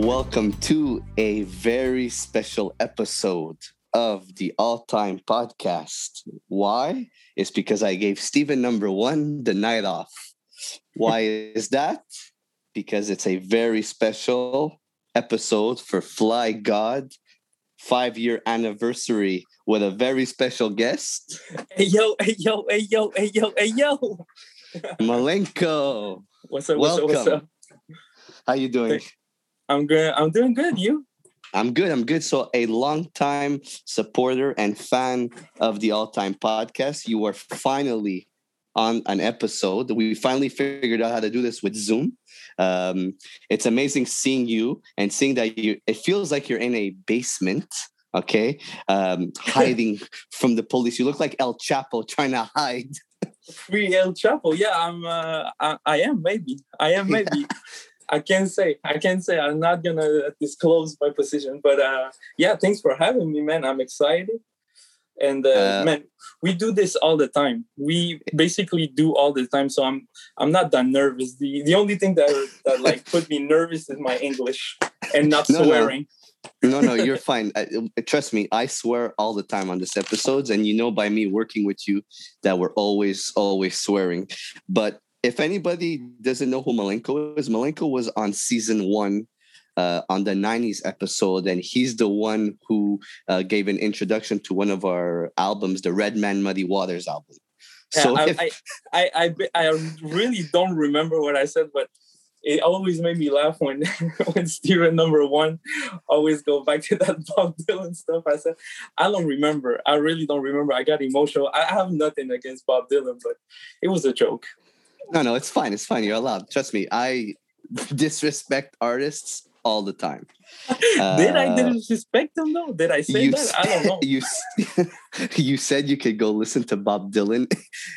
Welcome to a very special episode of the All Time Podcast. Why? It's because I gave Stephen number one the night off. Why is that? Because it's a very special episode for Fly God five year anniversary with a very special guest. Hey yo, hey yo, hey yo, hey yo, hey yo. Malenko. What's up? Welcome. What's up? What's up? How you doing? I'm good. I'm doing good. You? I'm good. I'm good. So, a longtime supporter and fan of the All Time Podcast, you are finally on an episode. We finally figured out how to do this with Zoom. Um, it's amazing seeing you and seeing that you. It feels like you're in a basement. Okay, um, hiding from the police. You look like El Chapo trying to hide. Free El Chapo. Yeah, I'm. Uh, I, I am. Maybe. I am. Maybe. I can't say. I can't say. I'm not gonna disclose my position. But uh, yeah, thanks for having me, man. I'm excited. And uh, Uh, man, we do this all the time. We basically do all the time. So I'm I'm not that nervous. The the only thing that that like put me nervous is my English and not No, no. swearing. No, no, you're fine. I, trust me, I swear all the time on this episodes, and you know by me working with you that we're always, always swearing. But if anybody doesn't know who Malenko is, Malenko was on season one. Uh, on the 90s episode, and he's the one who uh, gave an introduction to one of our albums, the Red Man Muddy Waters album. Yeah, So I, if- I, I, I, I really don't remember what I said, but it always made me laugh when when Steven number one always go back to that Bob Dylan stuff. I said, I don't remember. I really don't remember. I got emotional. I I have nothing against Bob Dylan, but it was a joke. No, no, it's fine. It's fine. You're allowed. Trust me. I disrespect artists all the time. Did I Uh, disrespect them though? Did I say that? I don't know. you you said you could go listen to Bob Dylan,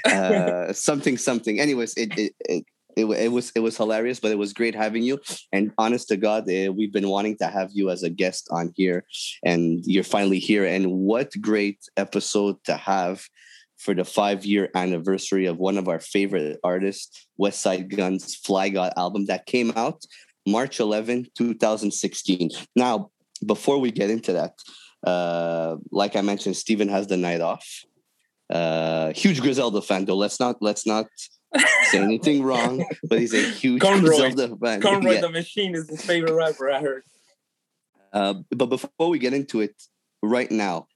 uh, something something. Anyways, it it, it it it was it was hilarious, but it was great having you. And honest to God, eh, we've been wanting to have you as a guest on here, and you're finally here. And what great episode to have for the five year anniversary of one of our favorite artists, Westside Gunn's Fly God album that came out March 11, 2016. Now, before we get into that, uh, like I mentioned, Steven has the night off. Uh, huge Griselda fan, though. Let's not let's not say anything wrong, but he's a huge Conway. Griselda fan. Conway Yeah. the Machine is his favorite rapper. I heard. Uh, but before we get into it, right now,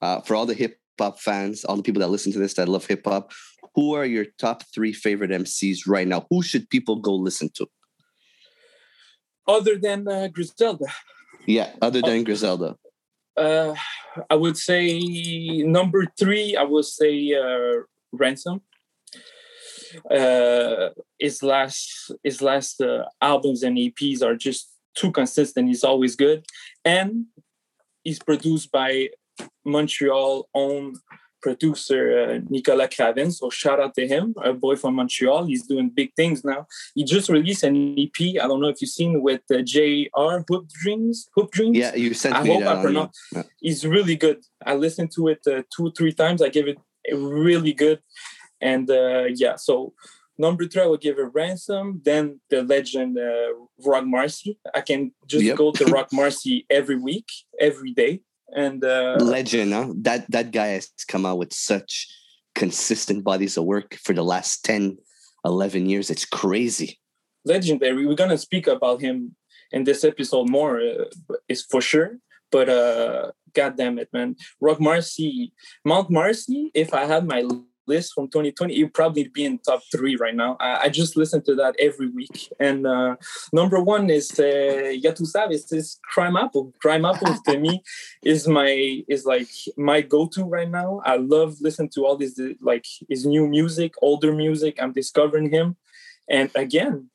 uh, for all the hip hop fans, all the people that listen to this that love hip hop, who are your top three favorite MCs right now? Who should people go listen to? Other than uh, Griselda, Yeah, other than Griselda. Uh, I would say number three. I would say uh, ransom. Uh, his last his last uh, albums and EPs are just too consistent. He's always good, and he's produced by Montreal own producer uh, Nicholas Craven. So shout out to him, a boy from Montreal. He's doing big things now. He just released an EP. I don't know if you've seen with uh, J.R. Hoop Dreams. Hoop Dreams. Yeah, you sent I me hope that. I on- pronounce. yeah. It's really good. I listened to it uh, two, three times. I gave it really good, and uh, yeah. So number three, I would give it ransom. Then the legend uh, Roc Marci. I can just Yep. go to Roc Marci every week, every day, and uh, legend huh? that that guy has come out with such consistent bodies of work for the last 10 11 years it's crazy legendary. We're gonna speak about him in this episode more, uh, is for sure. But uh, God damn it, man, Roc Marci, Mount Marcy. If I had my list from 2020, it'd probably be in top three right now. I, I just listen to that every week. And uh, number one is uh, Ya Tu Sabes, is Crimeapple. Crime Apple to me is my is like my go-to right now. I love listening to all this like his new music, older music. I'm discovering him, and again,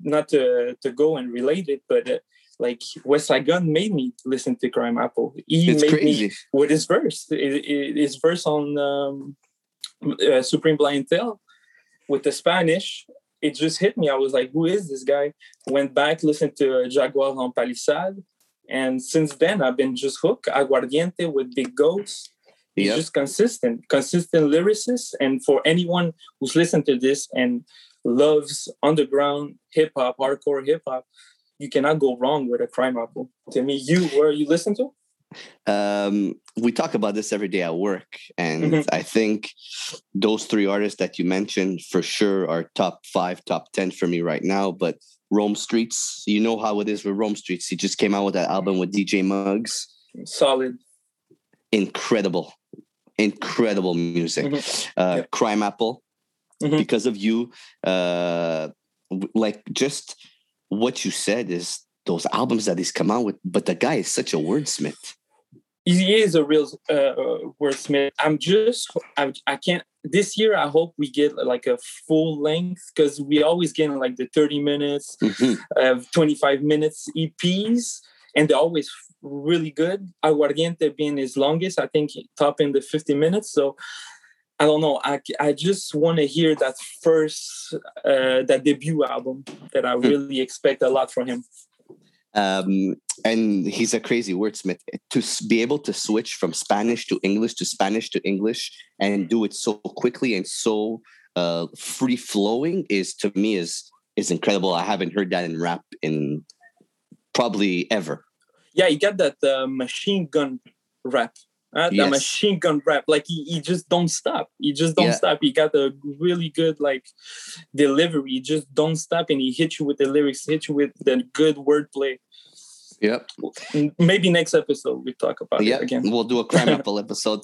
not to to go and relate it, but uh, like Westside Gunn made me listen to Crimeapple. He it's made crazy me with his verse, his verse on um, uh, Supreme Clientele with the Spanish. It just hit me. I was like, "Who is this guy?" Went back, listened to Jaguar en Palisade, and since then I've been just hooked. Aguardiente with Big Ghost. He's Yep. just consistent, consistent lyricist. And for anyone who's listened to this and loves underground hip hop, hardcore hip hop, you cannot go wrong with a Crimeapple. To me, you where you listen to? Um, we talk about this every day at work, and Mhm. I think those three artists that you mentioned for sure are top five, top ten for me right now. But Rome Streetz, you know how it is with Rome Streetz. He just came out with that album with DJ Muggs. Solid. Incredible, incredible music. Mhm. Uh, Yeah. Crimeapple, Mhm. because of you. Uh, like just what you said is those albums that he's come out with. But the guy is such a wordsmith. He is a real uh, wordsmith. I'm just, I, I can't. This year, I hope we get like a full length because we always get like the 30 minutes, Mhm. uh, 25 minutes EPs, and they're always really good. Aguardiente being his longest, I think top in the 50 minutes. So I don't know. I, I just want to hear that first, uh, that debut album that I really expect a lot from him. Um, and he's a crazy wordsmith. To be able to switch from spanish to english to spanish to english and do it so quickly and so uh, free flowing is to me is is incredible. I haven't heard that in rap in probably ever. Yeah, you got that uh, machine gun rap. Uh, Yes. The machine gun rap, like he, he just don't stop. He just don't Yeah. stop. He got a really good like delivery. He just don't stop, and he hit you with the lyrics, hit you with the good wordplay. yep Maybe next episode we talk about yeah it again. we'll do a crime apple episode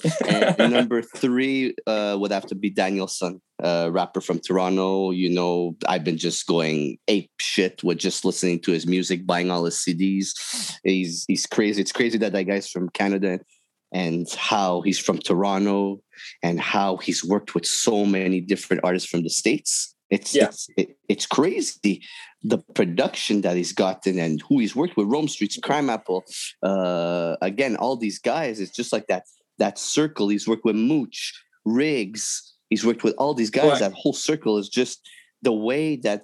and number three uh, would have to be Daniel Son uh, rapper from toronto you know i've been just going ape shit with just listening to his music buying all his cds he's he's crazy it's crazy that that guy's from canada and how he's from toronto and how he's worked with so many different artists from the states it's Yeah. it's, it, it's crazy the production that he's gotten and who he's worked with Rome Streetz crime apple uh again all these guys it's just like that that circle he's worked with mooch riggs he's worked with all these guys Right. that whole circle is just the way that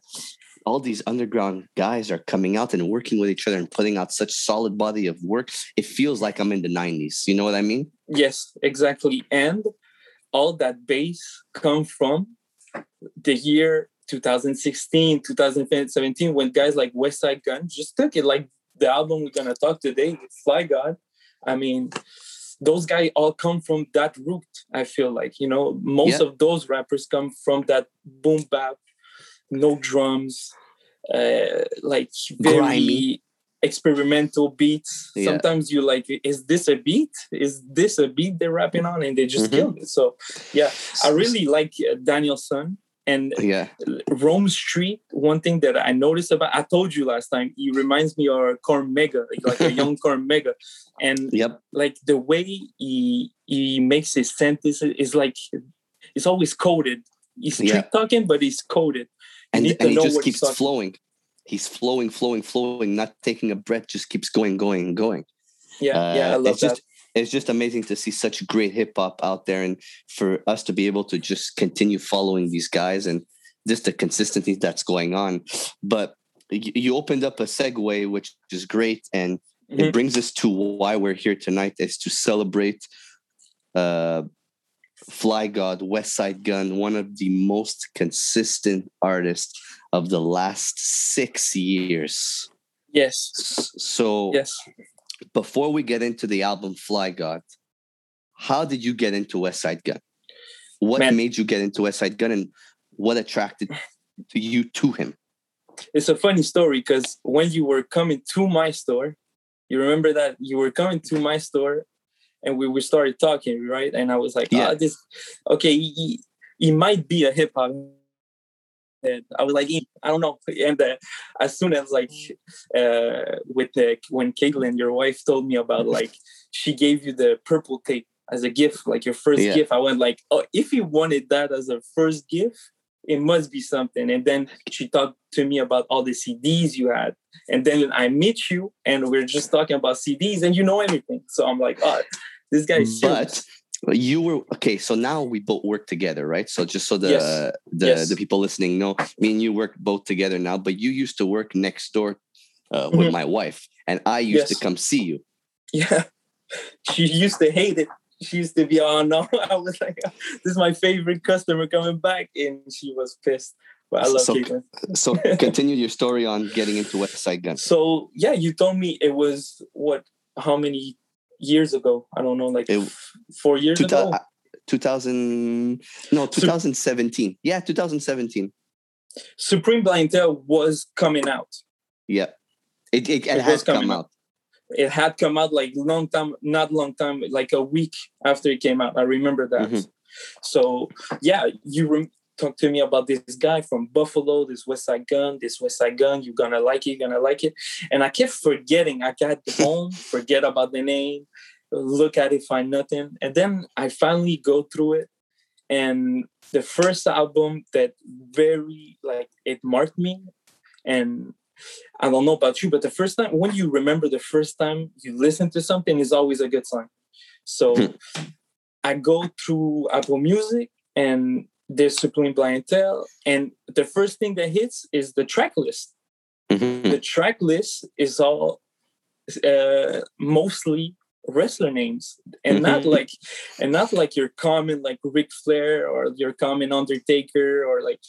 all these underground guys are coming out and working with each other and putting out such solid body of work it feels like i'm in the 90s you know what i mean Yes, exactly. And all that bass come from the year 2016, 2017, when guys like Westside Gunn just took it. Like the album we're gonna talk today Fly God. I mean, those guys all come from that root. I feel like you know most Yeah. of those rappers come from that boom bap, no drums, uh, like very Grimy. experimental beats. Yeah. Sometimes you like, is this a beat? Is this a beat they're rapping on? And they just Mhm. killed it. So yeah, I really like uh, Daniel Son and yeah Rome Street. One thing that I noticed about, I told you last time, he reminds me of Cormega, like, a young Cormega, and yep like the way he he makes his sentences is like it's always coded. He's Yeah. talking, but he's coded. And, and he just keeps flowing he's flowing flowing flowing not taking a breath just keeps going going going Yeah, Uh, yeah, I love it's that. just it's just amazing to see such great hip hop out there and for us to be able to just continue following these guys and just the consistency that's going on but you, opened up a segue which is great and Mhm. it brings us to why we're here tonight is to celebrate uh fly god Westside Gunn one of the most consistent artists of the last six years Yes, so yes. before we get into the album Fly God, how did you get into Westside Gunn? What Man. made you get into Westside Gunn and what attracted to you to him? It's a funny story because when you were coming to my store, you remember that you were coming to my store and we, we started talking, right? And I was like, Yeah. yeah, this, okay, he, he, he might be a hip hop. head. I was like, I don't know. And uh, as soon as like uh, with the when Caitlin, your wife, told me about like she gave you the purple tape as a gift, like your first Yeah. gift, I went like, oh, if you wanted that as a first gift, it must be something. And then she talked to me about all the CDs you had. And then I meet you and we're just talking about CDs and you know everything. So I'm like, oh, this guy is serious. But you were okay. So now we both work together, right? So just so the Yes. the, Yes. the people listening know, me and you work both together now. But you used to work next door uh, with Mhm. my wife, and I used to come see you. Yeah. She used to hate it. She used to be, oh no. I was like, this is my favorite customer coming back. And she was pissed. But I love So- Caitlyn. So continue your story on getting into Westside Gunn. So yeah, you told me it was what? How many years ago? I don't know, like It- four years ago. Uh, 2000 no 2017 yeah 2017 Supreme Blientele was coming out. yeah it, it, it, It has come out. out It had come out like long time, not long time, like a week after it came out. I remember that. Mhm. So yeah, you rem- talk to me about this guy from Buffalo, this Westside Gunn, this Westside Gunn. You're gonna like it, you're gonna like it. And I kept forgetting. I got home, forget about the name, look at it, find nothing. And then I finally go through it. And the first album that very like it marked me. And I don't know about you, but the first time when you remember the first time you listen to something is always a good sign. So I go through Apple Music and there's Supreme Blientele, and the first thing that hits is the track list. Mhm. The track list is all uh, mostly wrestler names, and not Mhm. like, and not like your common like Ric Flair or your common Undertaker or like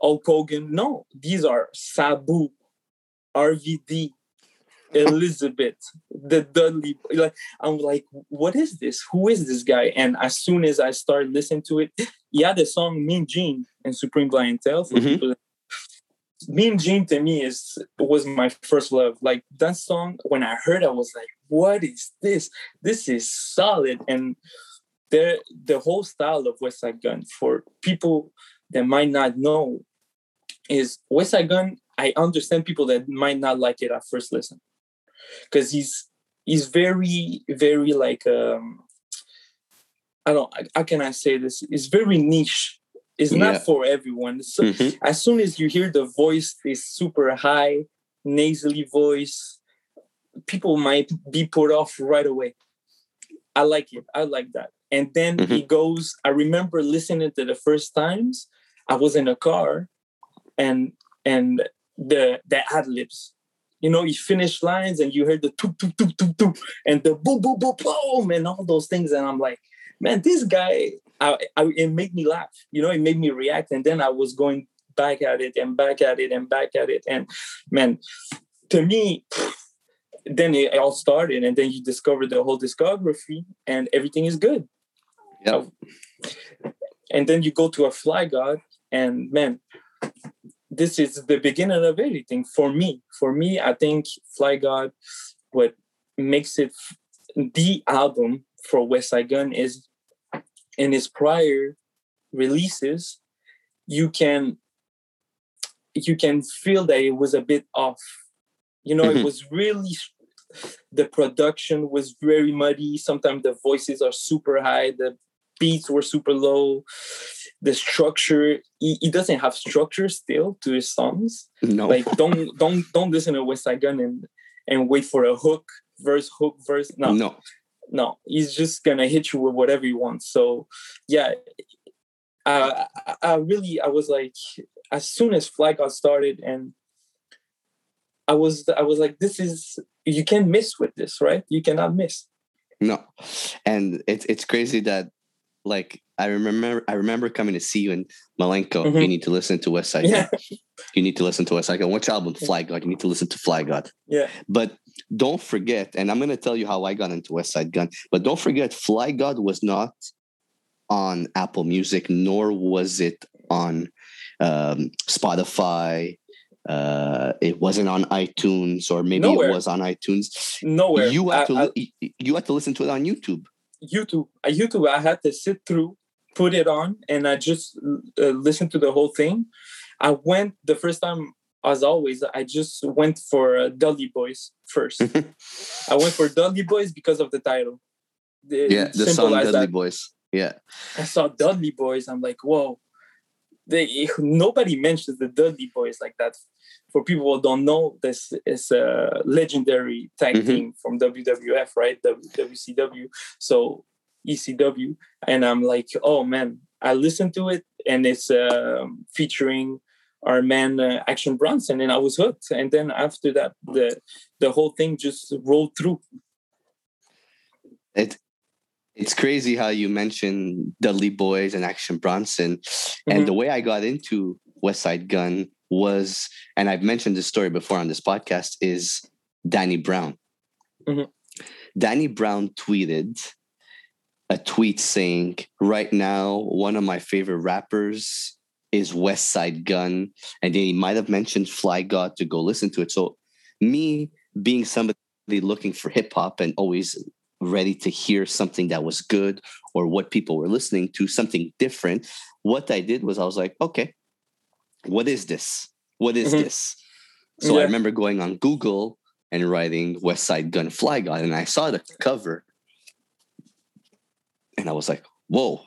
Hulk Hogan. No, these are Sabu, RVD, Elizabeth, the Dudley. Like I'm like, what is this? Who is this guy? And as soon as I started listening to it, yeah, the song Mean Gene and Supreme Blientele for Mhm. people. Mean Gene to me is was my first love. Like that song, when I heard, I was like, "What is this? This is solid." And the the whole style of Westside Gunn for people that might not know is Westside Gunn. I understand people that might not like it at first listen because he's he's very very like um I don't how can I say this? It's very niche. It's Yeah. not for everyone. So Mhm. as soon as you hear the voice is super high, nasally voice, people might be put off right away. I like it. I like that. And then he goes, I remember listening to the first times, I was in a car and and the the ad libs. You know, you finish lines and you heard the toop toop toop toop toop and the boom boom boom boom and all those things. And I'm like, man, this guy, I, I, it made me laugh. You know, it made me react. And then I was going back at it and back at it and back at it. And man, to me, then it all started. And then you discover the whole discography and everything is good. Yeah. And then you go to a Fly God, and man, this is the beginning of everything for me. For me, I think Fly God, what makes it the album for West Gun is in his prior releases, you can you can feel that it was a bit off. You know, Mhm. it was really the production was very muddy. Sometimes the voices are super high, the beats were super low. The structure, he, he doesn't have structure still to his songs. no. Like don't don't don't listen to Westside Gunn and and wait for a hook, verse, hook, verse. No, no. No, he's just gonna hit you with whatever he wants. So yeah, I, I- I really I was like as soon as Fly got started and I was I was like this is you can't miss with this right? You cannot miss. No, and it's it's crazy that like I remember I remember coming to see you in Malenko. You Mhm. need to listen to West Side. yeah. You need to listen to West Side. Which album? Fly God. You need to listen to Fly God. yeah But don't forget, and I'm gonna tell you how I got into Westside Gunn. But don't forget, Fly God was not on Apple Music, nor was it on um, Spotify. Uh, it wasn't on iTunes, or maybe Nowhere. it was on iTunes. nowhere You had I- to I- you had to listen to it on YouTube. YouTube uh, YouTube I had to sit through put it on and I just uh, listened to the whole thing I went the first time as always I just went for uh, Dudley Boyz first I went for Dudley Boyz because of the title The- yeah, the song Dudley that. Boys. Yeah, I saw Dudley Boyz. I'm like, whoa. They nobody mentions the Dudley Boyz like that. For people who don't know, this is a legendary tag Mhm. team from WWF, right? W- WCW. So ECW, and I'm like, oh man, I listened to it, and it's um, featuring our man uh, Action Bronson, and I was hooked. And then after that, the the whole thing just rolled through. it it's crazy how you mentioned Dudley Boyz and Action Bronson, Mhm. and the way I got into Westside Gunn was, and I've mentioned this story before on this podcast, is Danny Brown. Mhm. Danny Brown tweeted a tweet saying, Right now, one of my favorite rappers is Westside Gunn. And then he might have mentioned Fly God to go listen to it. So, me being somebody looking for hip hop and always ready to hear something that was good or what people were listening to, something different, what I did was I was like, okay, what is this? What is Mhm. this? So I remember going on Google and writing Westside Gunn Fly God, and I saw the cover, and I was like, "Whoa,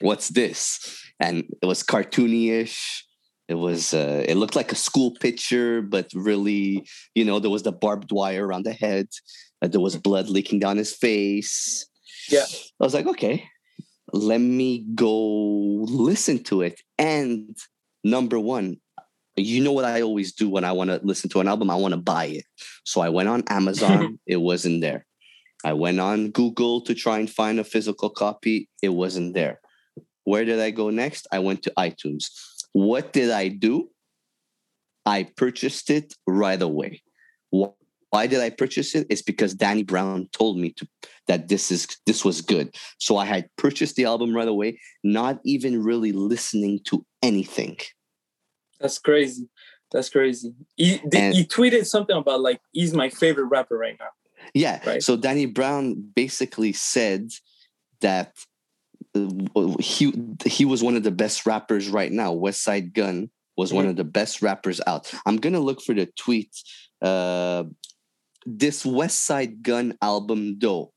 what's this?" And it was cartoony-ish. It was. Uh, it looked like a school picture, but really, you know, there was the barbed wire around the head. There was blood leaking down his face. Yeah. I was like, okay, let me go listen to it. And number one, you know what I always do when I want to listen to an album? I want to buy it. So I went on Amazon, it wasn't there. I went on Google to try and find a physical copy, it wasn't there. Where did I go next? I went to iTunes. What did I do? I purchased it right away. Why did I purchase it? It's because Danny Brown told me to that this is this was good. So I had purchased the album right away, not even really listening to anything. That's crazy. That's crazy. He, And- he tweeted something about like he's my favorite rapper right now. Yeah. Right. So Danny Brown basically said that uh, he he was one of the best rappers right now. Westside Gunn was one Mhm. of the best rappers out. I'm gonna look for the tweet. Uh, this Westside Gunn album, though.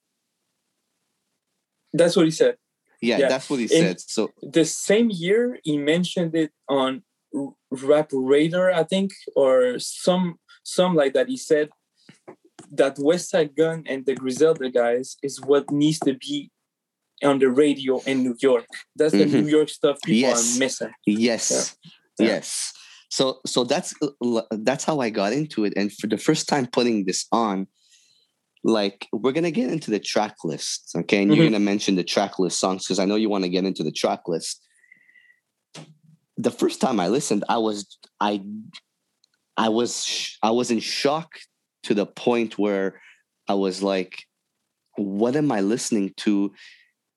That's what he said. Yeah, Yeah. that's what he In- said. So The same year he mentioned it on Rap Radar, I think, or some some like that. He said that Westside Gunn and the Griselda guys is what needs to be on the radio in New York. That's the Mhm. New York stuff people Yes. are missing. Yes. Yeah. Yes. So so that's uh, that's how I got into it. And for the first time putting this on, like we're gonna get into the track list, okay? And you're Mhm. gonna mention the track list songs because I know you want to get into the track list. The first time I listened, I was I I was I was in shock to the point where I was like, what am I listening to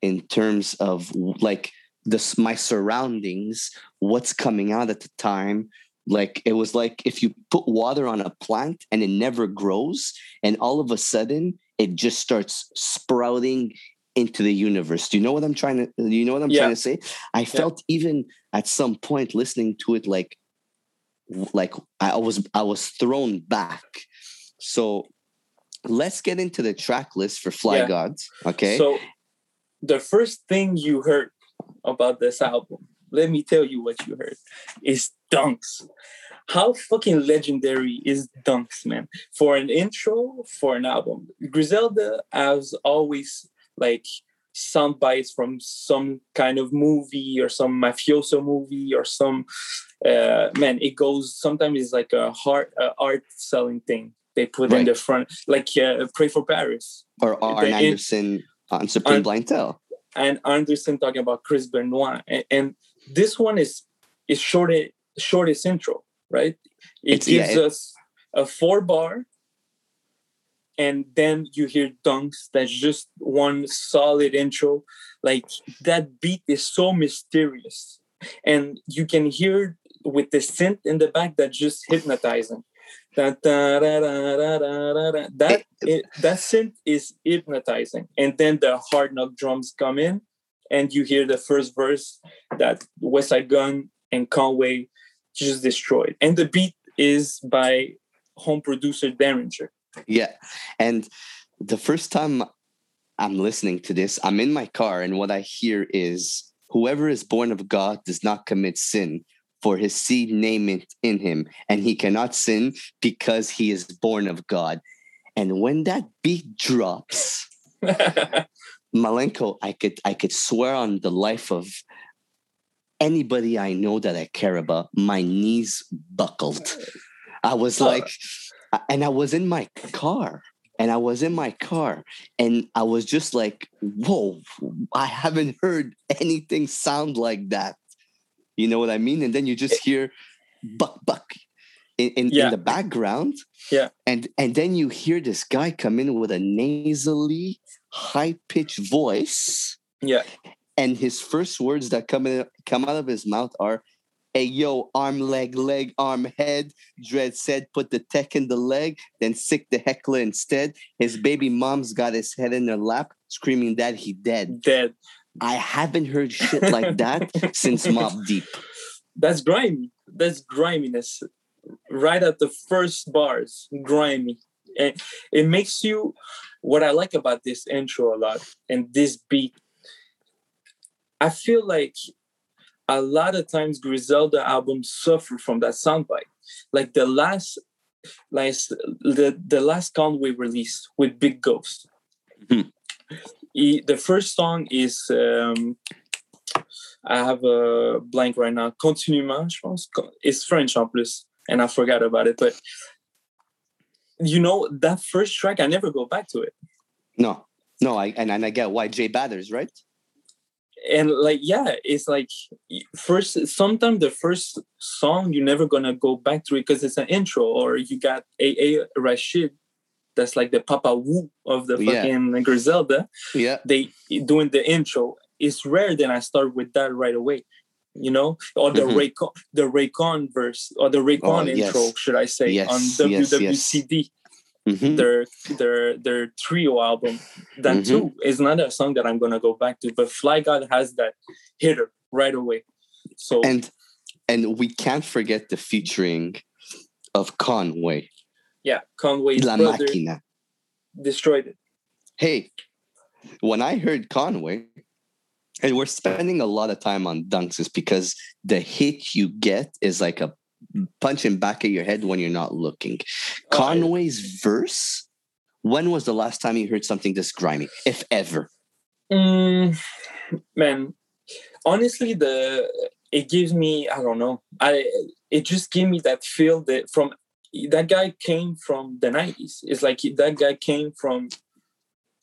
in terms of like this my surroundings what's coming out at the time like it was like if you put water on a plant and it never grows and all of a sudden it just starts sprouting into the universe. Do you know what i'm trying to do you know what i'm Yeah. trying to say? I felt even at some point listening to it like like i was i was thrown back. So let's get into the track list for fly Yeah. gods okay? So the first thing you heard about this album, let me tell you what you heard, is Dunks. How fucking legendary is Dunks, man? For an intro, for an album. Griselda has always like sound bites from some kind of movie or some mafioso movie or some uh man it goes sometimes it's like a hard uh, art selling thing they put in the front like uh, pray for paris or Arn Anderson on Supreme Arn- Blind Tell. and Anderson talking about Chris Benoit, and, and this one is is shortest shortest intro, right? It It's- yeah, gives it- us a four bar, and then you hear dunks. That's just one solid intro. Like that beat is so mysterious, and you can hear with the synth in the back that just hypnotizing. Da, da, da. That it, that synth is hypnotizing, and then the hard knock drums come in, and you hear the first verse that Westside Gunn and Conway just destroyed, and the beat is by home producer Daringer. Yeah. And the first time I'm listening to this, I'm in my car, and what I hear is whoever is born of God does not commit sin, for his seed name it in him, and he cannot sin because he is born of God. And when that beat drops, Malenko, I could I could swear on the life of anybody I know that I care about, my knees buckled. I was Oh. like, and I was in my car, and I was in my car, and I was just like, whoa, I haven't heard anything sound like that You know what I mean? And then you just hear buck buck in, in, Yeah. in the background. Yeah. And and then you hear this guy come in with a nasally, high pitched voice. Yeah. And his first words that come in, come out of his mouth are, "Hey yo, arm leg leg arm head." Dread said, "Put the tech in the leg, then sick the heckler instead." His baby mom's got his head in her lap, screaming that he dead. Dead. I haven't heard shit like that since Mobb Deep. That's grimy. That's griminess. Right at the first bars, grimy. And it makes you what I like about this intro a lot and this beat. I feel like a lot of times Griselda albums suffer from that soundbite. Like the last like the, the last Conway released with Big Ghost. Mhm. He- the first song is um, I have a blank right now. Continuellement, je pense. It's French en plus, and I forgot about it. But you know that first track, I never go back to it. No, no, I and, and I get why Jay Batters, right? And like, yeah, it's like first. Sometimes the first song you're never gonna go back to it because it's an intro, or you got A.A. Rashid. That's like the Papa Wu of the Yeah. fucking Griselda. Yeah. they doing the intro. It's rare that I start with that right away, you know, or the Mhm. Raekwon, the Raekwon verse or the Raekwon Oh, yes. intro, should I say, Yes, on yes, yes. WWCD, Mhm. their their their trio album. That Mhm. too is not a song that I'm gonna go back to, but Fly God has that hitter right away. So And and we can't forget the featuring of Conway, yeah, Conway's La brother Máquina. destroyed it. Hey, when I heard Conway, and we're spending a lot of time on dunks, is because the hit you get is like a punching back at your head when you're not looking. Oh, I- Conway's verse. When was the last time you heard something this grimy, if ever? Mm, man, honestly, the it gives me I don't know. I it just gave me that feel that from that guy came from the nineties. It's like that guy came from.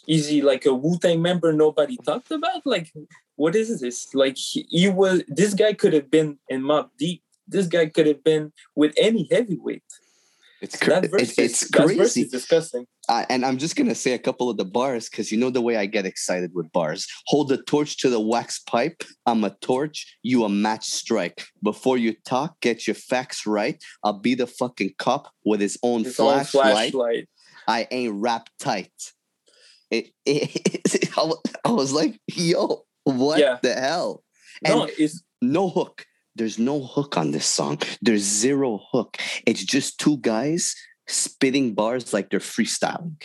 Is he like a Wu Tang member nobody talked about? Like, what is this? Like he, he was. This guy could have been in Mobb Deep. This guy could have been with any heavyweight. It's cr- That verse, it's is, that verse crazy. is disgusting. Uh, and I'm just gonna say a couple of the bars because you know the way I get excited with bars. Hold the torch to the wax pipe. I'm a torch. You a match strike. Before you talk, get your facts right. I'll be the fucking cop with his own His own flashlight. flashlight. I ain't rap tight. It, it, I was like, yo, what Yeah. the hell? No, it's no hook. There's no hook on this song. There's zero hook. It's just two guys spitting bars like they're freestyling.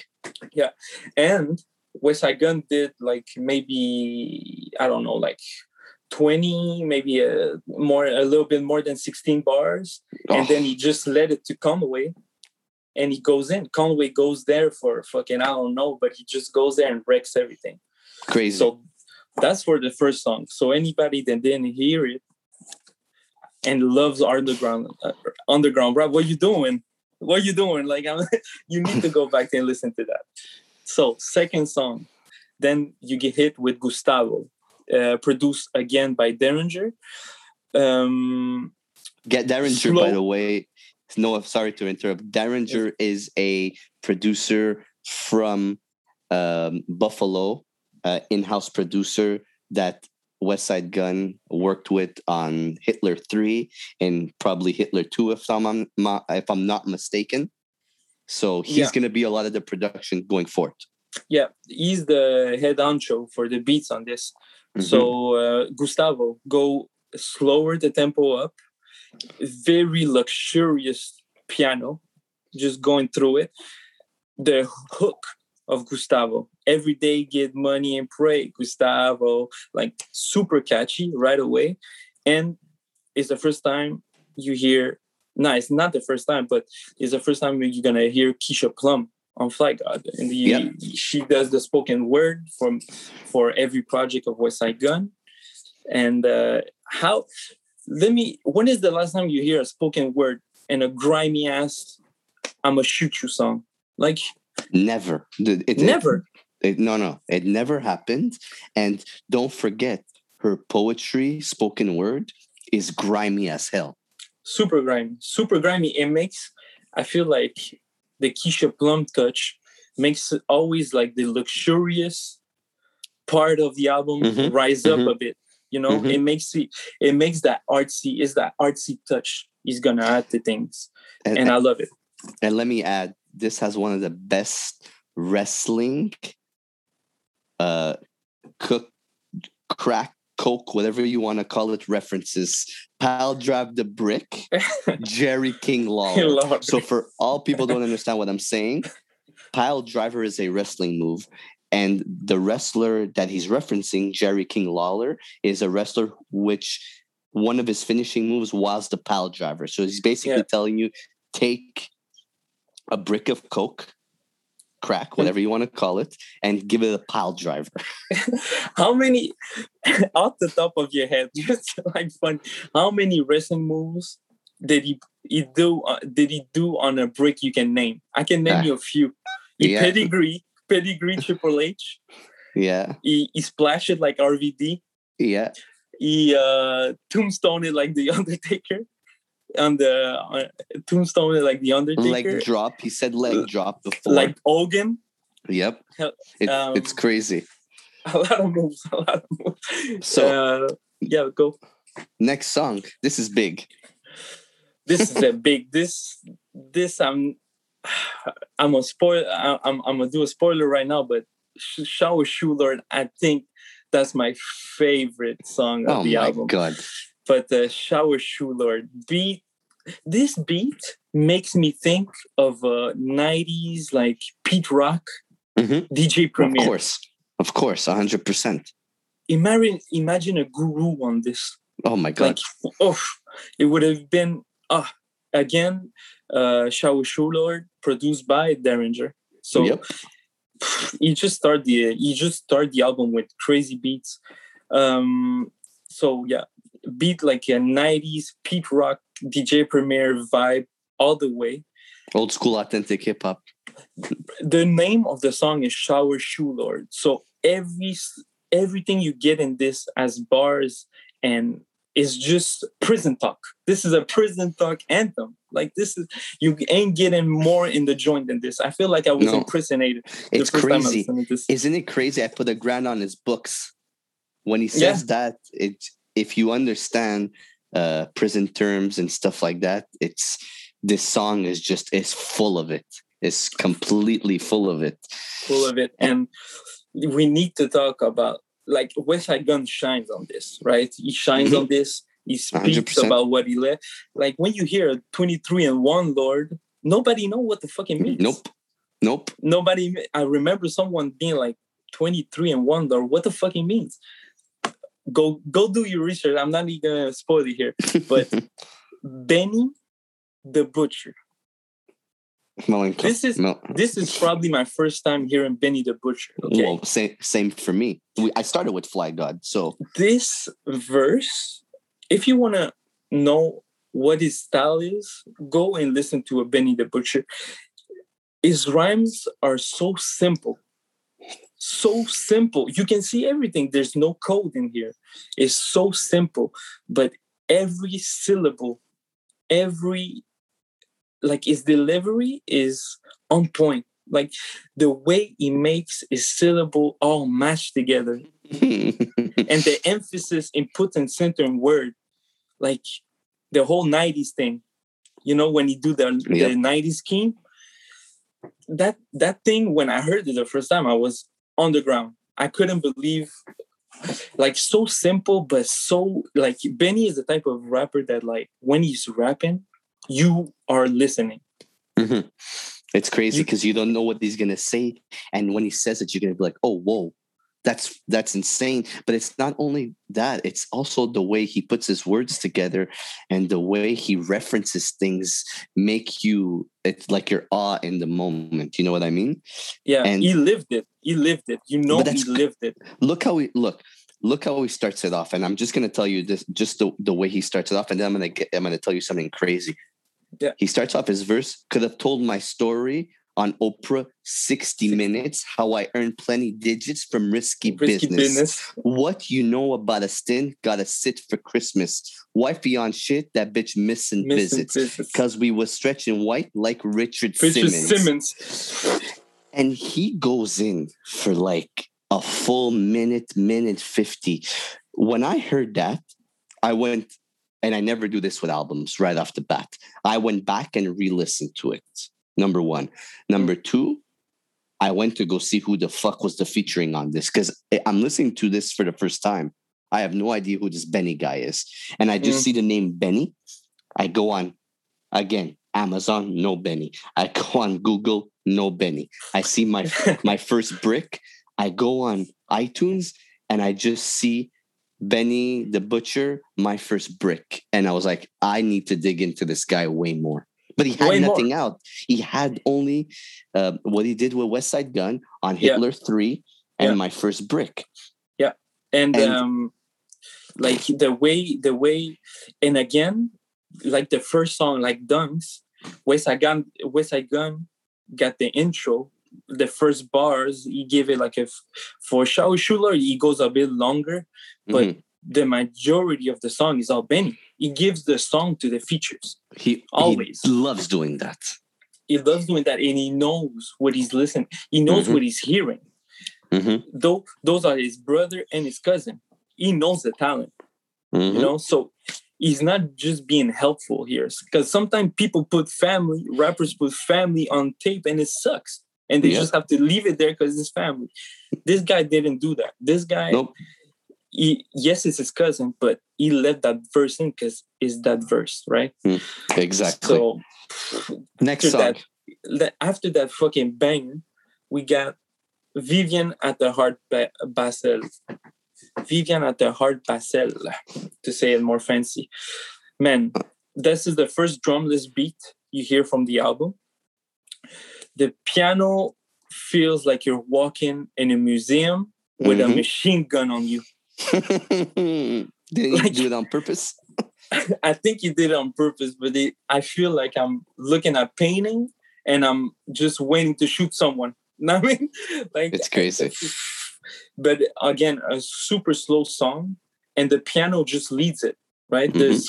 Yeah. And Westside Gunn did like maybe I don't know like 20 maybe a more a little bit more than 16 bars and Oh. then he just let it to Conway and he goes in. Conway goes there for fucking I don't know but he just goes there and wrecks everything. Crazy. so that's for the first song. So anybody that didn't hear it and loves underground uh, underground rap what you doing? What you doing? Like I'm, you need to go back and listen to that. So second song then you get hit with gustavo uh, produced again by Daringer. Um Get Daringer, Slow- by the way. No, sorry to interrupt. Daringer is a producer from um, Buffalo, uh, in-house producer that Westside Gunn worked with on Hitler Three and probably Hitler Two, if I'm not, if I'm not mistaken. So he's Yeah. going to be a lot of the production going forward. yeah he's the head honcho for the beats on this Mm-hmm. So uh, Gustavo, go slower the tempo up. Very luxurious piano, just going through it. The hook of Gustavo, every day get money and pray, Gustavo, like super catchy right away. And it's the first time you hear, no, it's not the first time, but it's the first time you're gonna hear Keisha Plum on Fly God. And the, Yep. she does the spoken word from for every project of Westside Gunn. And uh, how? Let me. When is the last time you hear a spoken word and a grimy ass "I'ma shoot you" song? Like never. It- it- never. It, no, no, it never happened. And don't forget, her poetry, spoken word, is grimy as hell. Super grimy, super grimy. It makes I feel like the Keisha Plum touch makes it always like the luxurious part of the album Mhm, rise mhm. up a bit. You know, Mhm. it makes it it makes that artsy is that artsy touch he's gonna add to things, And, and I love it. and let me add, this has one of the best wrestling uh cook crack coke whatever you want to call it references pal drive the brick jerry king Lawler. so for all people don't understand what i'm saying pile driver is a wrestling move and the wrestler that he's referencing jerry king lawler is a wrestler which one of his finishing moves was the pile driver so he's basically Yeah. telling you take a brick of coke crack whatever you want to call it and give it a pile driver how many off the top of your head just like fun how many wrestling moves did he he do uh, did he do on a brick you can name i can name Ah. you a few he Yeah. pedigree pedigree triple h. Yeah. He, he splashed it like rvd yeah. He uh tombstone it like the undertaker. On the uh, tombstone it like the undertaker. Leg drop. He said leg drop before. like Hogan. yep. It- um, it's crazy. a lot of moves a lot of moves. So- uh, yeah go. Next song. This is big. This is a big this this i'm i'm a spoil i'm i'm gonna do a spoiler right now but Sh- shower shoe lord i think that's my favorite song of oh the my album. God. But the shower shoe lord beat this beat makes me think of uh 90s like pete rock Mhm. dj Premier. of course. Of course 100% imagine imagine a guru on this. Oh my god. like oh it would have been ah again uh shower shoe lord produced by Daringer. So Yep. you just start the you just start the album with crazy beats. Um so yeah beat like a 90s pete rock dj premier vibe all the way. Old school authentic hip hop. The name of the song is shower shoe lord so every everything you get in this as bars and is just prison talk. This is a prison talk anthem. Like this is you ain't getting more in the joint than this. I feel like i was No. impersonated it's first time I crazy. this. isn't it crazy? I put a grand on his books. When he says that it if you understand uh prison terms and stuff like that it's this song is just is full of it. It's completely full of it. Full of it. And we need to talk about like Westside Gunn shines on this right? He shines on this he speaks 100%. about what he left like when you hear a 23 and 1 lord nobody know what the fucking means. Nope. Nope. Nobody i remember someone being like 23 and 1 lord what the fucking means? Go go do your research. I'm not even gonna spoil it here. But benny the butcher Malenko. This is- Mel- this is probably my first time hearing benny the butcher okay well same same for me we, i started with fly god so this verse, if you want to know what his style is, go and listen to a Benny the Butcher. His rhymes are so simple. So simple. You can see everything. There's no code in here. It's so simple, but every syllable, every like his delivery is on point. Like the way he makes his syllable all match together. And the emphasis in put and center in word, like the whole 90s thing, you know, when you do the, the 90s king, that that thing when I heard it the first time, I was on the ground. I couldn't believe like so simple, but so like Benny is the type of rapper that like when he's rapping, you are listening. Mhm. It's crazy because you don't know what he's gonna say, and when he says it, you're gonna be like, "Oh, whoa, that's that's insane." But it's not only that; it's also the way he puts his words together and the way he references things make you. It's like you're awe in the moment. You know what I mean? Yeah, And- he lived it. He lived it. You know he lived it. Look how he look. Look how he starts it off, and I'm just gonna tell you this, just the, the way he starts it off, and then I'm gonna get, I'm gonna tell you something crazy. Yeah. He starts off his verse. Could have told my story on Oprah 60 Minutes How I Earned Plenty Digits from Risky, Risky business. business. What you know about a stint, gotta sit for Christmas. Wifey on shit, that bitch missing, Missing visits. visits. Because we was stretching white like Richard, Richard Simmons. Simmons. And he goes in for like a full minute, minute 50. When I heard that, I went, and I never do this with albums right off the bat. I went back and re listened to it. Number one. Number two, I went to go see who the fuck was the featuring on this because I'm listening to this for the first time. I have no idea who this Benny guy is. And I just Mm. see the name Benny. I go on again, Amazon, no Benny. I go on Google, no Benny. I see my my first brick. I go on iTunes and I just see Benny the Butcher, my first brick. And I was like, I need to dig into this guy way more. But he had Way more. nothing out. He had only uh, what he did with Westside Gunn on Yeah. Hitler 3 and Yeah. my first brick. and, And- um like the way the way and again like the first song like dunks Westside Gunn west side gun got the intro the first bars he gave it like a f- for Shaw Shuler, he goes a bit longer but Mhm. the majority of the song is all Benny he gives the song to the features he always. he loves doing that. he loves doing that and he knows what he's listening he knows Mhm. what he's hearing Mhm. though those are his brother and his cousin he knows the talent you know so he's not just being helpful here because sometimes people put family rappers put family on tape and it sucks and they Yeah. just have to leave it there because it's family this guy didn't do that this guy Nope. he, yes it's his cousin but he left that verse in because it's that verse right hmm. Exactly. so Next after song. that, that after that fucking banger we got vivian at the Art ba- basel vivian at the Art Basel to say it more fancy man this is the first drumless beat you hear from the album the piano feels like you're walking in a museum with a Mhm. machine gun on you Didn't you Like- do it on purpose? I think he did it on purpose, but it, I feel like I'm looking at painting and I'm just waiting to shoot someone. Know I mean? Like It's crazy. But again, a super slow song, and the piano just leads it. Right? Mhm. There's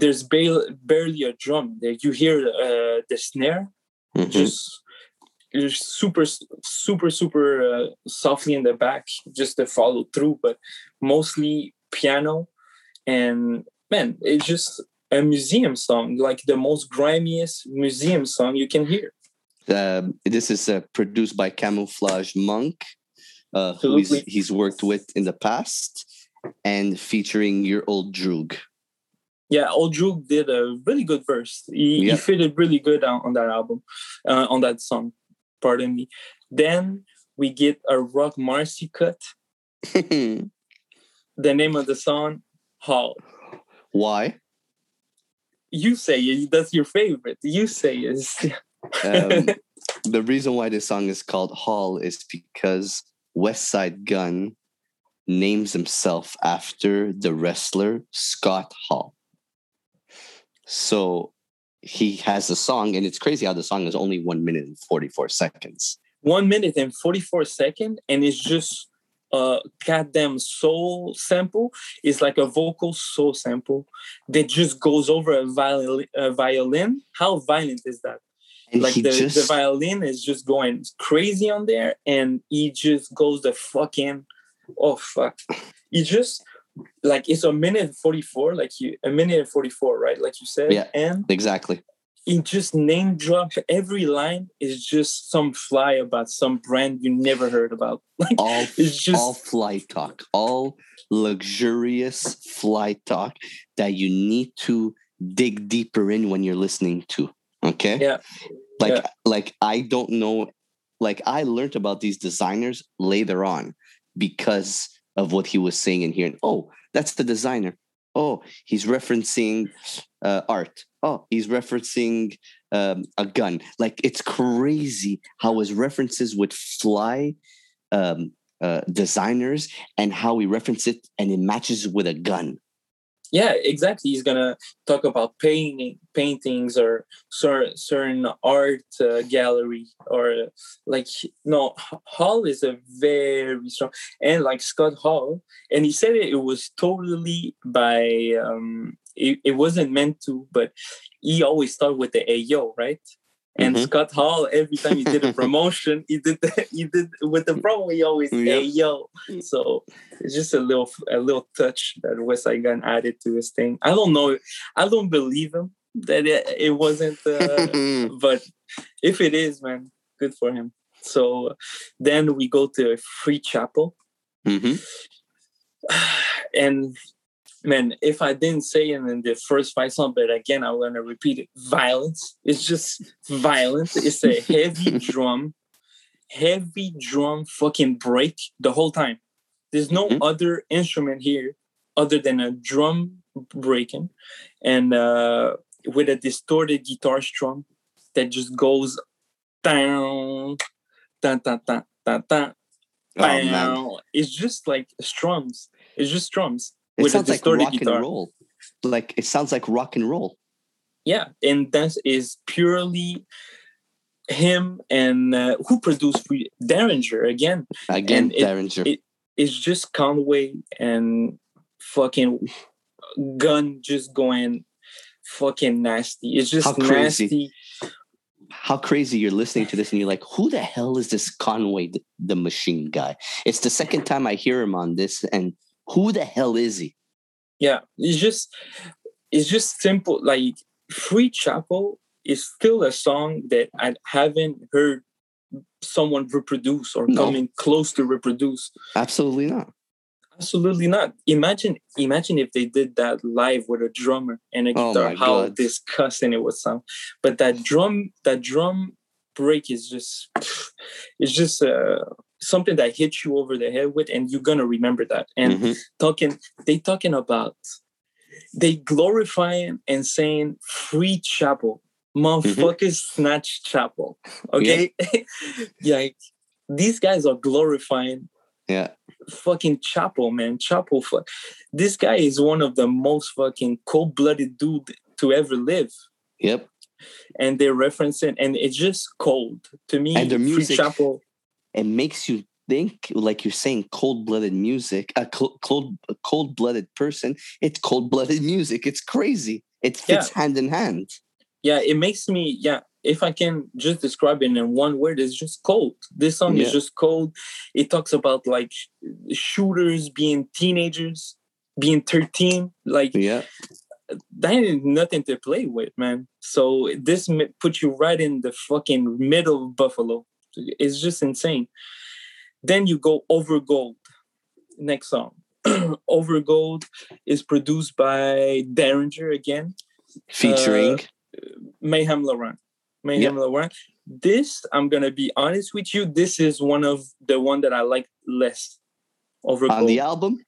there's barely, barely a drum there. You hear uh, the snare Mhm. just just super super super uh, softly in the back just to follow through but mostly piano and man it's just a museum song like the most grimiest museum song you can hear Um, this is uh, produced by Camouflage Monk, uh, who he's, he's worked with in the past, and featuring your old Droog. Yeah Old Droog did a really good verse he, Yeah. he fitted really good on, on that album uh, on that song pardon me then we get a Roc Marci cut the name of the song hall Why? you say it, that's your favorite you say it Um, the reason why this song is called Hall is because Westside Gunn names himself after the wrestler Scott Hall. So he has a song, and it's crazy how the song is only one minute and 44 seconds. one minute and 44 seconds and it's just a goddamn soul sample it's like a vocal soul sample that just goes over a violin, a violin. how violent is that And like the, just the violin is just going crazy on there and he just goes the fucking oh fuck he just like it's a minute 44 like you a minute and 44 right like you said Yeah. and exactly. he just name drop every line is just some fly about some brand you never heard about like All it's just all flight talk, all luxurious fly talk that you need to dig deeper in when you're listening to. Okay. Yeah. Like, Yeah. like I don't know. Like I learned about these designers later on because of what he was saying and hearing. Oh, that's the designer. Oh, he's referencing uh, art. Oh, he's referencing um, a gun. Like it's crazy how his references would fly um, uh, designers and how he reference it and it matches with a gun. Yeah exactly. He's gonna talk about painting paintings or certain art uh, gallery or like no hall is a very strong and like scott hall and he said it, it was totally by um it, it wasn't meant to but he always start with the ayo right and Mhm. Scott Hall, every time he did a promotion, he did the, he did with the promo. He always Yeah. hey yo. So it's just a little a little touch that Westside Gunn added to his thing. I don't know. I don't believe him that it, it wasn't. Uh, but if it is, man, good for him. So then we go to a Free Chapo, hmm and man, if I didn't say it in the first fight song, but again, I'm gonna repeat it: violence. It's just violence. It's a heavy drum, heavy drum fucking break the whole time. There's no Mhm. other instrument here other than a drum breaking, and uh, with a distorted guitar strum that just goes down, dun dun dun dun dun. Oh man, It's just like strums. It's just strums it sounds like rock guitar. and roll. Like it sounds like rock and roll. Yeah, and that is purely him and uh, who produced Free- Daringer again. Again, And it- Daringer. it- It's just Conway and fucking gun just going fucking nasty. It's just How crazy. nasty. How crazy you're listening to this and you're like, who the hell is this Conway the, the machine guy? It's the second time I hear him on this, and who the hell is he? Yeah, it's just it's just simple. Like Free Chapo is still a song that I haven't heard someone reproduce or No. coming close to reproduce. Absolutely not. Absolutely not. Imagine, imagine if they did that live with a drummer and a Oh guitar, my how God. disgusting it would sound. But that drum, that drum break is just, it's just uh, something that hits you over the head with, and you're gonna remember that. And Mhm. talking, they talking about, they glorifying and saying free Chapo, motherfuckers snatch Chapo. Okay, like these guys are glorifying Yeah. fucking Chapo man. Chapo fuck. This guy is one of the most fucking cold-blooded dude to ever live, Yep. and they're referencing, and it's just cold to me. And Free music- Chapo, It makes you think, like you're saying, cold-blooded music. A cold, cold-blooded person. It's cold-blooded music. It's crazy. It fits hand in hand. yeah, it makes me, yeah. If I can just describe it in one word, it's just cold. This song is just cold. It talks about like shooters being teenagers, being 13, like Yeah. that ain't nothing to play with, man. So this puts you right in the fucking middle of Buffalo. It's just insane. Then you go over gold. Next song. over gold is produced by Daringer again, Featuring. Uh, Mayhem Lauren. Mayhem Lauren. This, I'm gonna be honest with you, this is one of the one that I like less. Over on gold the album.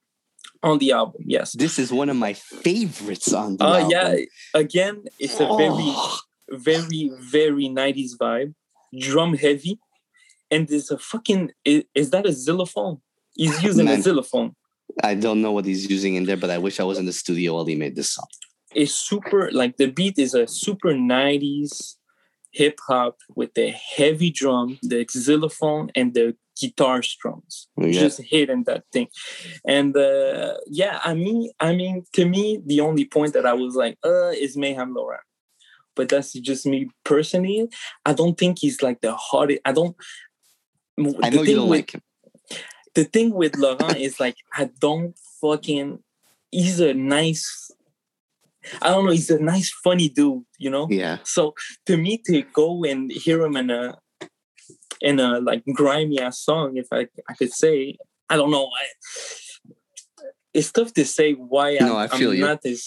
on the album, yes. This is one of my favorites on the Oh album. yeah, again, it's a very Oh, very very 90s vibe drum heavy and there's a fucking is, is that a xylophone? He's using a xylophone. I don't know what he's using in there, but I wish I was in the studio while he made this song. it's super like the beat is a super 90s hip hop with the heavy drum the xylophone and the guitar strums. Yeah. just hitting that thing. And uh yeah i mean i mean to me the only point that i was like uh is Mayhem Lauren but that's just me personally. I don't think he's like the hardest i don't I know you don't with, like him. the thing with Lauren is like i don't fucking he's a nice i don't know he's a nice funny dude you know Yeah. so to me, to go and hear him in a in a like grimy ass song, if I I could say, I don't know. I, it's tough to say why No, I'm, I I'm you. not as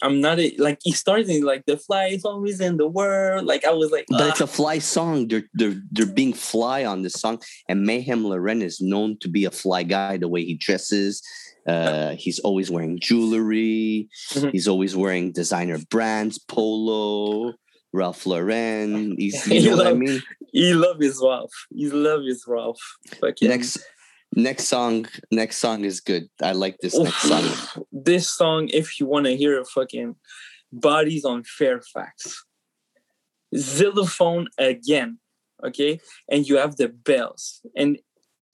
I'm not a, like he started like the fly is always in the world. Like I was like, But "Ah." it's a fly song. They're they're they're being fly on this song, and Mayhem Lauren is known to be a fly guy. The way he dresses, uh, he's always wearing jewelry. Mhm. He's always wearing designer brands, Polo, Ralph Lauren. He's, you know what I love- mean. he love his Ralph. He love his Ralph. Fucking Next Next song, next song is good. I like this next song. This song, if you want to hear a fucking bodies on Fairfax, xylophone again, okay, and you have the bells, and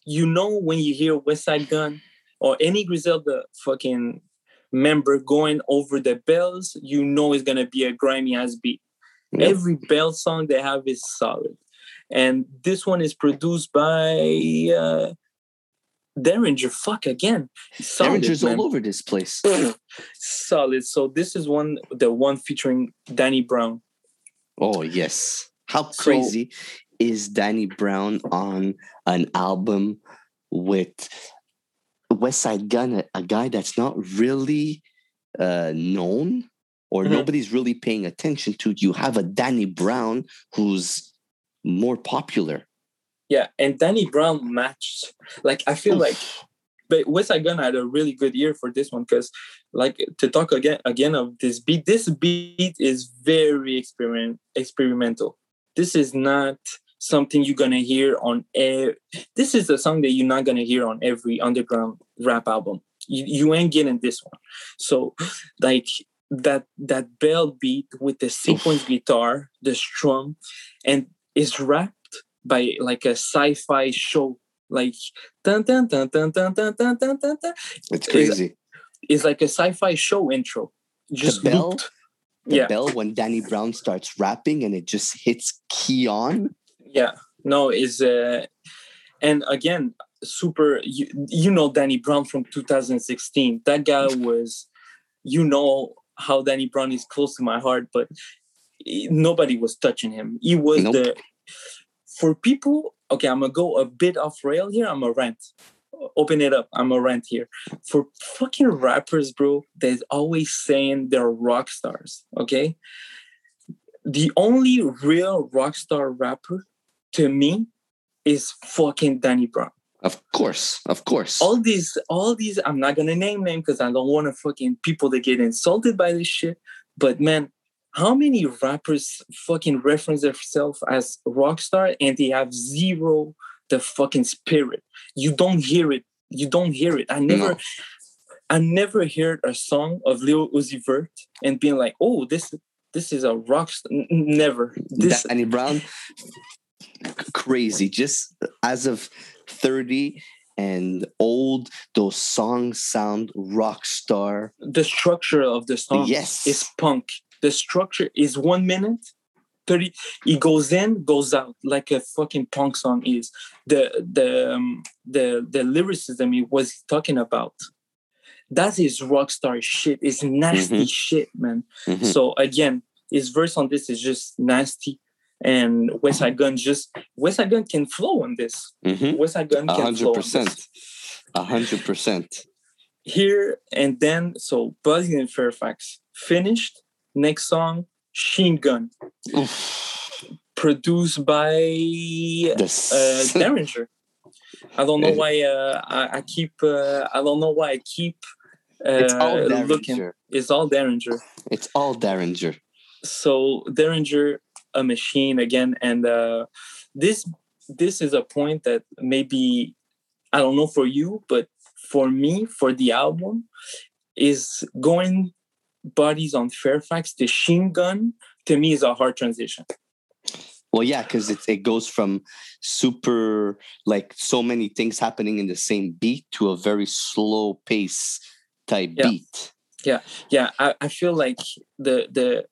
you know when you hear Westside Gunn or any Griselda fucking member going over the bells, you know it's gonna be a grimy ass beat. Yep. Every bell song they have is solid, and this one is produced by uh, Daringer. Fuck again, solid, Daringer's man. all over this place. solid. So this is one, the one featuring Danny Brown. Oh yes, how crazy so, is Danny Brown on an album with Westside Gunn, a, a guy that's not really uh, known or mm-hmm. nobody's really paying attention to. You have a Danny Brown who's more popular. Yeah, and Danny Brown matched. Like I feel like, but Westside Gunn had a really good year for this one because, like, to talk again again of this beat. This beat is very experiment experimental. This is not something you're gonna hear on air. This is a song that you're not gonna hear on every underground rap album. You, you ain't getting this one. So, like that that bell beat with the sequence guitar, the strum, and is rapped by like a sci-fi show. Like dun dun dun dun dun dun dun dun dun. dun. It's crazy. It's, it's like a sci-fi show intro. Just the bell, looped. the yeah. bell when Danny Brown starts rapping and it just hits key on yeah no is uh and again super you, you know danny brown from 2016 that guy was you know how danny brown is close to my heart but nobody was touching him he was nope. the for people okay i'm gonna go a bit off rail here i'm a rant open it up i'm a rant here for fucking rappers bro they're always saying they're rock stars okay the only real rock star rapper to me is fucking Danny Brown. Of course, of course. All these, all these, I'm not gonna name them because I don't want to fucking people to get insulted by this shit. But man, how many rappers fucking reference themselves as rock star and they have zero the fucking spirit? You don't hear it. You don't hear it. I never, no. I never heard a song of Lil Uzi Vert and being like, oh, this this is a rock star. Never. This Danny Brown crazy. Just as of 30 and old, those songs sound rock star. The structure of the song yes. is punk. The structure is one minute, 30 it goes in, goes out like a fucking punk song is. The the um, the the lyricism he was talking about. That is rock star shit. It's nasty mm-hmm. shit, man. Mm-hmm. So again, his verse on this is just nasty and West Westside Gunn just West Westside Gunn can flow on this. Mm-hmm. Westside Gunn can 100%. flow. hundred percent. Here and then, so Buzzy in Fairfax finished. Next song, Chine Gun, produced by uh, Daringer. I don't know why uh, I, I, keep. Uh, I don't know why I keep. Uh, it's all looking. It's all Daringer. It's all Daringer. So Daringer, a machine again and uh, this this is a point that maybe i don't know for you but for me for the album is going bodies on fairfax the Chine Gun to me is a hard transition well yeah because it, it goes from super like so many things happening in the same beat to a very slow pace type yeah. beat yeah yeah I, I feel like the the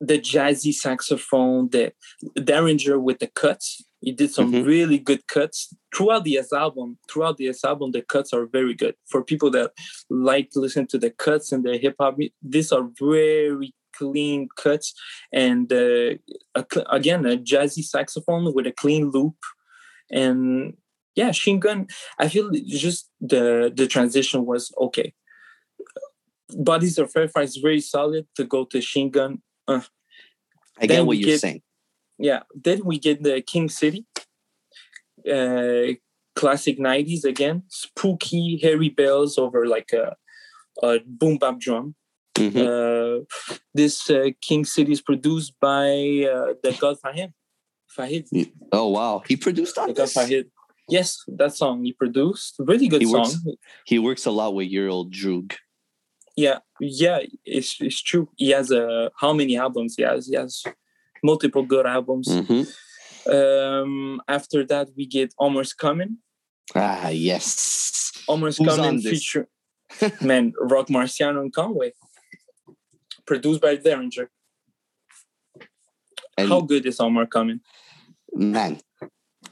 the jazzy saxophone, the Daringer with the cuts. He did some mm-hmm. really good cuts throughout the S album. Throughout the S album, the cuts are very good for people that like to listen to the cuts and the hip hop. These are very clean cuts, and uh, a, again, a jazzy saxophone with a clean loop, and yeah, Chine Gun. I feel just the the transition was okay. Bodies of Fairfax is very solid to go to Chine Gun uh, I get what you're get, saying. Yeah. Then we get the King City, uh, classic 90s again, spooky, hairy bells over like a, a boom bap drum. Mm-hmm. Uh, this uh, King City is produced by uh, the God Fahim. Fahid. Oh wow, he produced on the this. God Fahid. Yes, that song he produced. Really good He song. works- He works a lot with your old Droog. Yeah, yeah, it's it's true. He has a how many albums he has? He has multiple good albums. Mhm. Um, after that, we get Omar's Coming. Ah, yes. Almost Who's Coming feature man Roc Marciano and Conway. Produced by Daringer. And How good is Omar's Coming? man,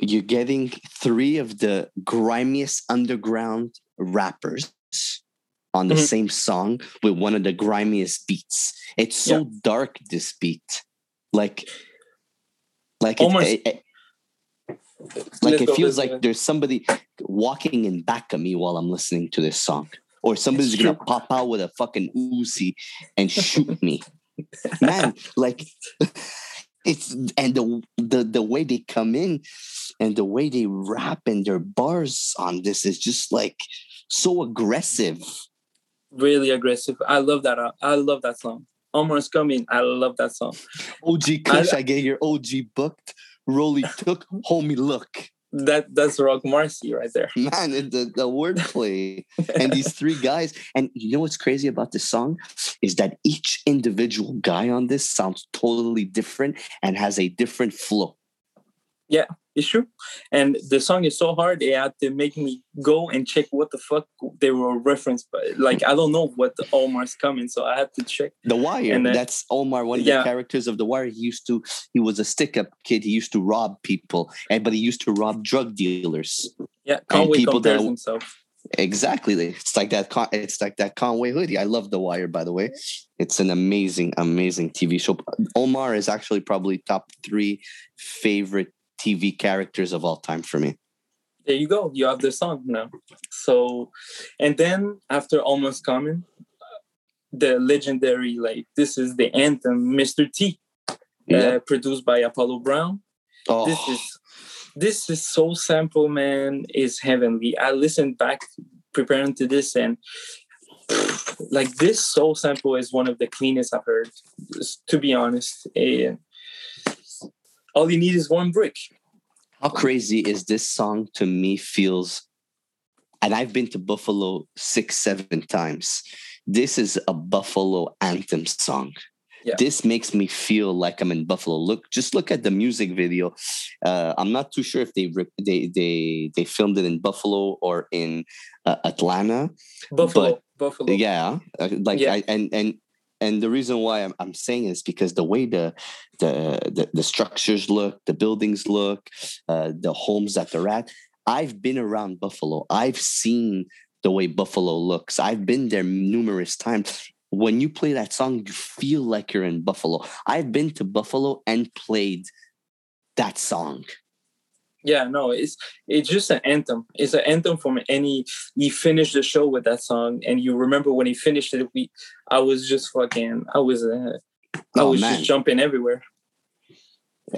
you're getting three of the grimiest underground rappers on the Mhm. same song with one of the grimiest beats. It's so dark, this beat. Like, like it, Almost- it- it- like it feels like there's somebody walking in back of me while I'm listening to this song. Or somebody's gonna pop out with a fucking Uzi and shoot me. Man, like it's and the the the way they come in and the way they rap and their bars on this is just like so aggressive. really aggressive. I love that. uh, I love that song. Omar's Coming. I love that song. OG Kush, I get your OG booked. Rolly took, homie, look. That that's Roc Marci right there. Man, the, the wordplay. and these three guys. And you know what's crazy about this song is that each individual guy on this sounds totally different and has a different flow. Yeah, it's true. And the song is so hard, they had to make me go and check what the fuck they were referenced by. Like, I don't know what the Omar's coming, so I had to check. The Wire, And then- that's Omar, one of Yeah. the characters of The Wire. He used to, he was a stick up kid. He used to rob people, and but he used to rob drug dealers. Yeah, Conway people that- himself. Exactly. It's like that. It's like that Conway hoodie. I love The Wire, by the way. It's an amazing, amazing TV show. Omar is actually probably top three favorite TV characters of all time for me. There you go. You have the song now. So, and then after Omar's Coming, the legendary, like, this is the anthem, Mr. T, Yeah. uh, produced by Apollo Brown. Oh, this is this is so simple man is heavenly i listened back preparing to this and like this soul sample is one of the cleanest i've heard to be honest all you need is one brick. How crazy is this song to me feels and i've been to buffalo six seven times. This is a buffalo anthem song. Yeah. this makes me feel like i'm in buffalo. Look just look at the music video. Uh, i'm not too sure if they they they they filmed it in buffalo or in uh, atlanta buffalo buffalo. yeah uh, like Yeah. I, and and and the reason why I'm, I'm saying is because the way the the the, the structures look the buildings look uh, the homes that they're at i've been around buffalo. I've seen the way buffalo looks. I've been there numerous times. When you play that song you feel like you're in buffalo. I've been to buffalo and played that song yeah no it's it's just an anthem it's an anthem from any he finished the show with that song and you remember when he finished it we i was just fucking i was uh, i Oh, was man. just jumping everywhere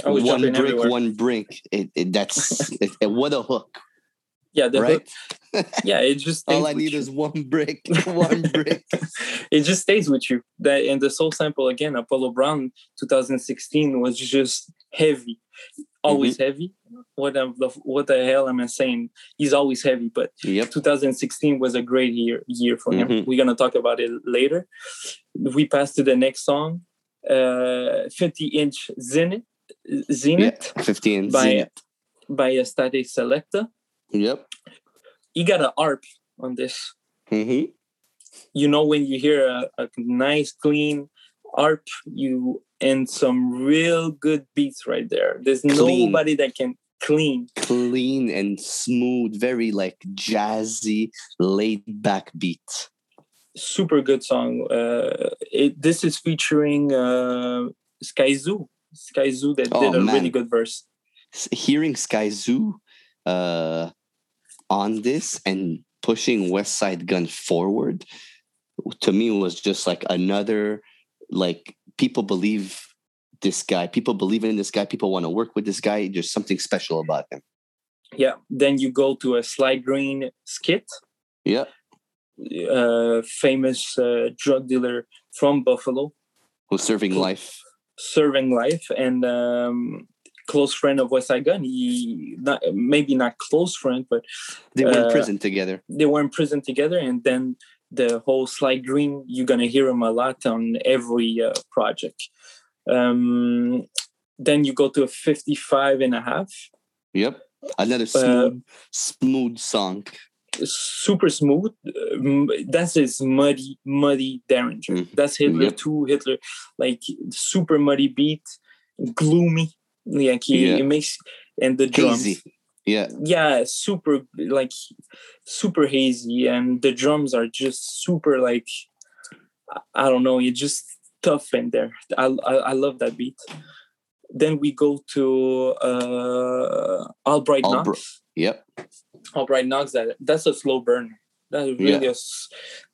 I was one jumping brick everywhere. one brick it, it, that's it, it- what a hook yeah the right hook, yeah it just all i need you. is one brick one brick it just stays with you. That and the soul sample again, Apollo Brown 2016 was just heavy, always Mm-hmm. heavy. What the what the hell am I saying? He's always heavy, but yep 2016 was a great year year for him. Mhm. We're gonna talk about it later. We pass to the next song, uh, 50 inch Zenith, Zenith Yeah, 15 by Zenith. by a Static Selektah. Yep. He got an ARP on this. hmm you know when you hear a, a nice clean arp you and some real good beats right there there's Clean. nobody that can clean Clean and smooth, very like jazzy, laid back beat. super good song uh it, this is featuring uh Skyzoo sky zoo that Oh, did a man. really good verse Hearing Skyzoo uh, on this and pushing Westside Gunn forward to me was just like another like people believe this guy, people believe in this guy, people want to work with this guy. There's something special about him. yeah then you go to a sly green skit Yeah. uh famous uh, drug dealer from buffalo Who's serving life. serving life and um close friend of Westside Gunn. He not maybe not close friend, but They were in Uh, prison together. they were in prison together. And then the whole Sly Green, you're gonna hear him a lot on every uh, project. Um, then you go to a 55 and a half. Yep. Another Uh, smooth, smooth song. super smooth. Um, that's his muddy, muddy Daringer. Mm. That's Hitler Yep. too. Hitler, like super muddy beat, gloomy. Like he, Yeah. it makes and the drums. Hazy. Yeah. Yeah, super like super hazy, and the drums are just super like I- don't know. It's just tough in there. I I, I love that beat. Then we go to uh Albright Albr- Knox. Yep. Albright Knox. That that's a slow burner. That's really a,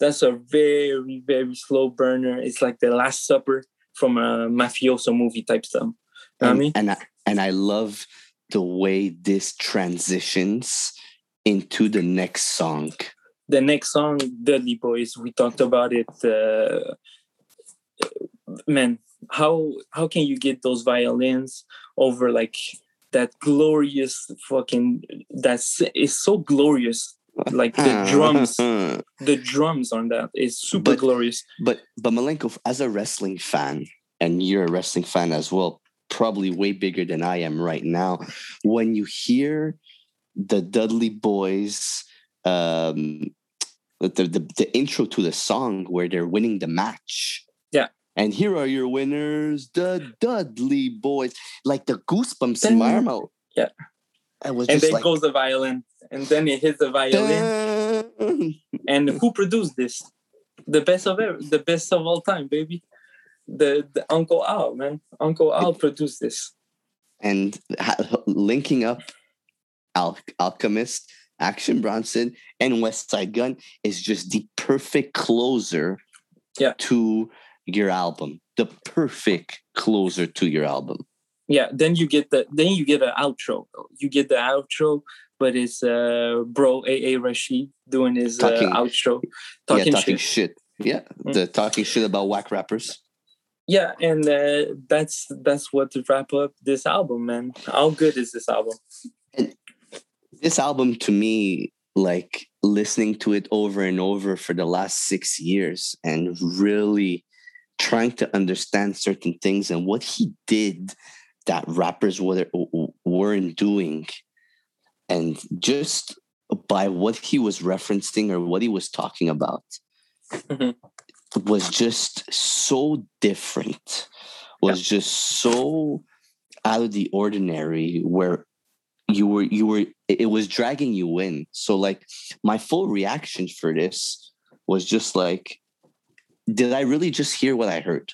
that's a very very slow burner. It's like the Last Supper from a mafioso movie type stuff. You know what I mean? and I and I love the way this transitions into the next song. the next song, Dudley Boyz, we talked about it. Uh, man, how how can you get those violins over like that glorious fucking that's it's so glorious. Like the drums, the drums on that is super But- glorious. but but Malenko, as a wrestling fan, and you're a wrestling fan as well, probably way bigger than I am right now. When you hear the Dudley Boyz, um, the, the the intro to the song where they're winning the match. Yeah. And here are your winners, the Dudley Boyz. Like the goosebumps in my arm. out. Yeah. I was And then like, goes the violin, and then it hits the violin. "Dun." And who produced this? The best of ever, the best of all time, baby. The, the Uncle Al, man. Uncle Al produced this. and linking up Al- Alchemist, Action Bronson, and Westside Gunn is just the perfect closer Yeah. to your album. The perfect closer to your album. yeah then you get the then you get an outro you get the outro but it's uh bro aa rashid doing his uh, Talking- outro yeah, talking talking shit shit. Yeah, Mm. the talking shit about whack rappers. Yeah and uh, that's that's what to wrap up this album man how good is this album and This album to me, like listening to it over and over for the last six years and really trying to understand certain things and what he did that rappers were, weren't doing. And just by what he was referencing or what he was talking about Mhm. Was just so different, was just so out of the ordinary where you were you were it was dragging you in. So like my full reaction for this was just like did i really just hear what i heard?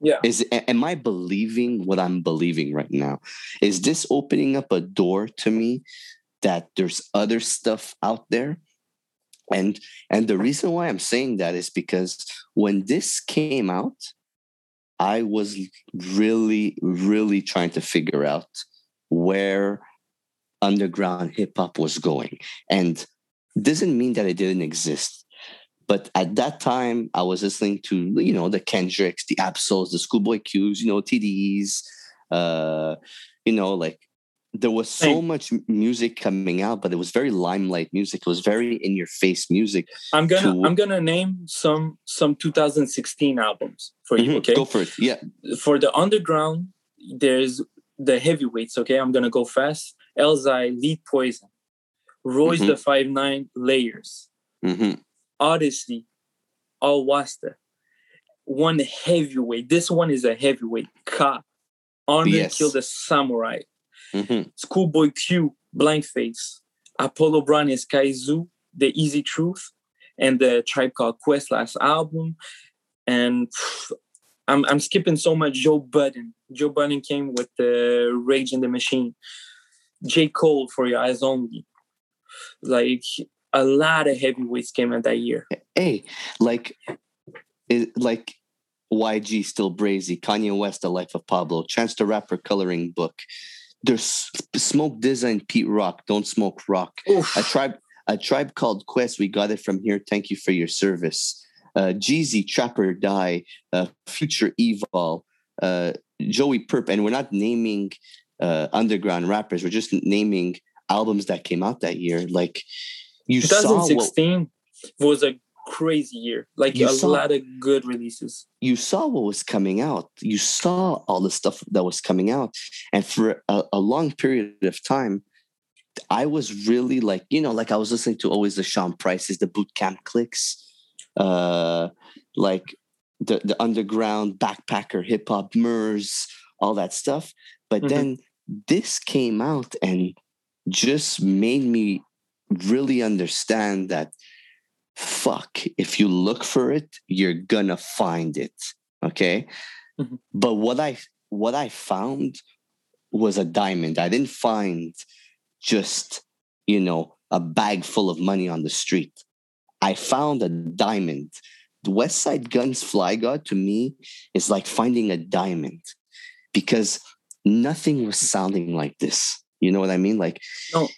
Yeah. Is am i believing what i'm believing right now? Is this opening up a door to me that there's other stuff out there and and the reason why i'm saying that is because when this came out i was really really trying to figure out where underground hip hop was going. And doesn't mean that it didn't exist but at that time i was listening to you know the kendricks the absols the schoolboy q's you know tds uh you know like there was so much music coming out but it was very limelight music it was very in your face music i'm gonna to- i'm gonna name some some 2016 albums for you Mhm, okay go for it yeah for the underground there's the heavyweights okay i'm gonna go fast Elzhi lead poison royce Mhm. the five nine layers hmm Oddisee, All Wasta. One heavyweight. This one is a heavyweight. Ka. Honor Yes. killed a samurai. Hmm Schoolboy Q, Blankface. Apollo Brown is Kaizu, The Easy Truth, and the Tribe Called Quest last album. And pff, I'm I'm skipping so much. Joe Budden. Joe Budden came with the Rage in the Machine. J. Cole for Your Eyes Only. Like a lot of heavyweights came out that year. hey like it, like yg still brazy kanye west the life of pablo chance the rapper coloring book there's smoke design pete rock don't smoke rock Oof. a tribe a tribe called quest we got it from here thank you for your service uh jeezy trapper die uh future evil uh Joey Purp and we're not naming uh, underground rappers. We're just naming albums that came out that year. Like you saw what, 2016 was a crazy year. Like You a saw- lot of good releases. you saw what was coming out. You saw all the stuff that was coming out, and for a, a long period of time, I was really like, you know, like I was listening to always the Sean Prices, the boot camp clicks, uh, like the the underground backpacker hip hop mers, all that stuff. But Mhm. then this came out and just made me really understand that fuck if you look for it you're gonna find it okay Mhm. but what i what i found was a diamond i didn't find just you know a bag full of money on the street i found a diamond the Westside Gunn's fly god to me is like finding a diamond because nothing was sounding like this you know what i mean like no,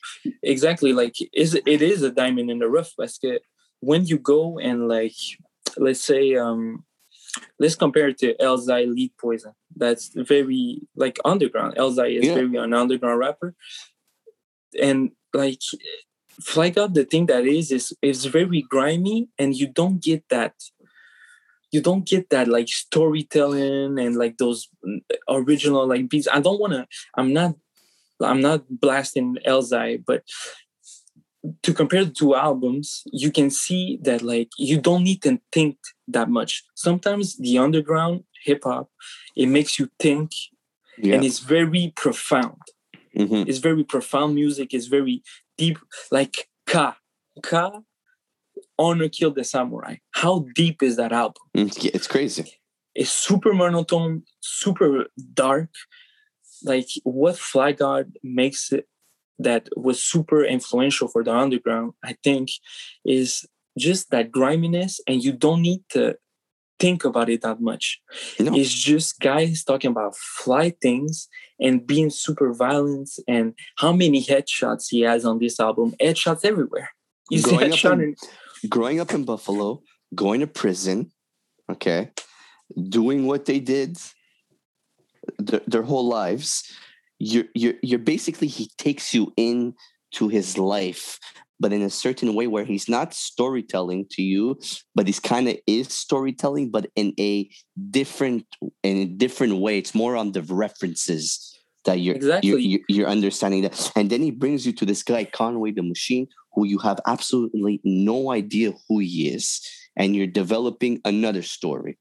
Exactly. Like is it is a diamond in the rough basket. When you go and like let's say um let's compare it to Elzhi Lead Poison. That's very like underground. Elzhi is Yeah. very an underground rapper. And like Fly God, the thing that is is is very grimy and you don't get that you don't get that like storytelling and like those original like beats. I don't wanna I'm not I'm not blasting Elzhi, but to compare the two albums, you can see that like you don't need to think that much. Sometimes the underground hip hop, it makes you think yeah and it's very profound. Mhm. It's very profound music, it's very deep, like Ka. Ka Honor Kill the Samurai. How deep is that album? Mm, yeah, it's crazy It's super monotone, super dark. Like what Fly God makes it that was super influential for the underground, I think, is just that griminess, and you don't need to think about it that much. No. It's just guys talking about fly things and being super violent, and how many headshots he has on this album. Headshots everywhere. He's Growing up headshot in- growing up in Buffalo, going to prison, okay, doing what they did their, their whole lives, you're, you're, you're basically, he takes you in to his life, but in a certain way where he's not storytelling to you, but he's kind of is storytelling, but in a different, in a different way. It's more on the references that you're, Exactly. you're, you're, you're understanding that. And then he brings you to this guy, Conway the Machine, who you have absolutely no idea who he is, and you're developing another story.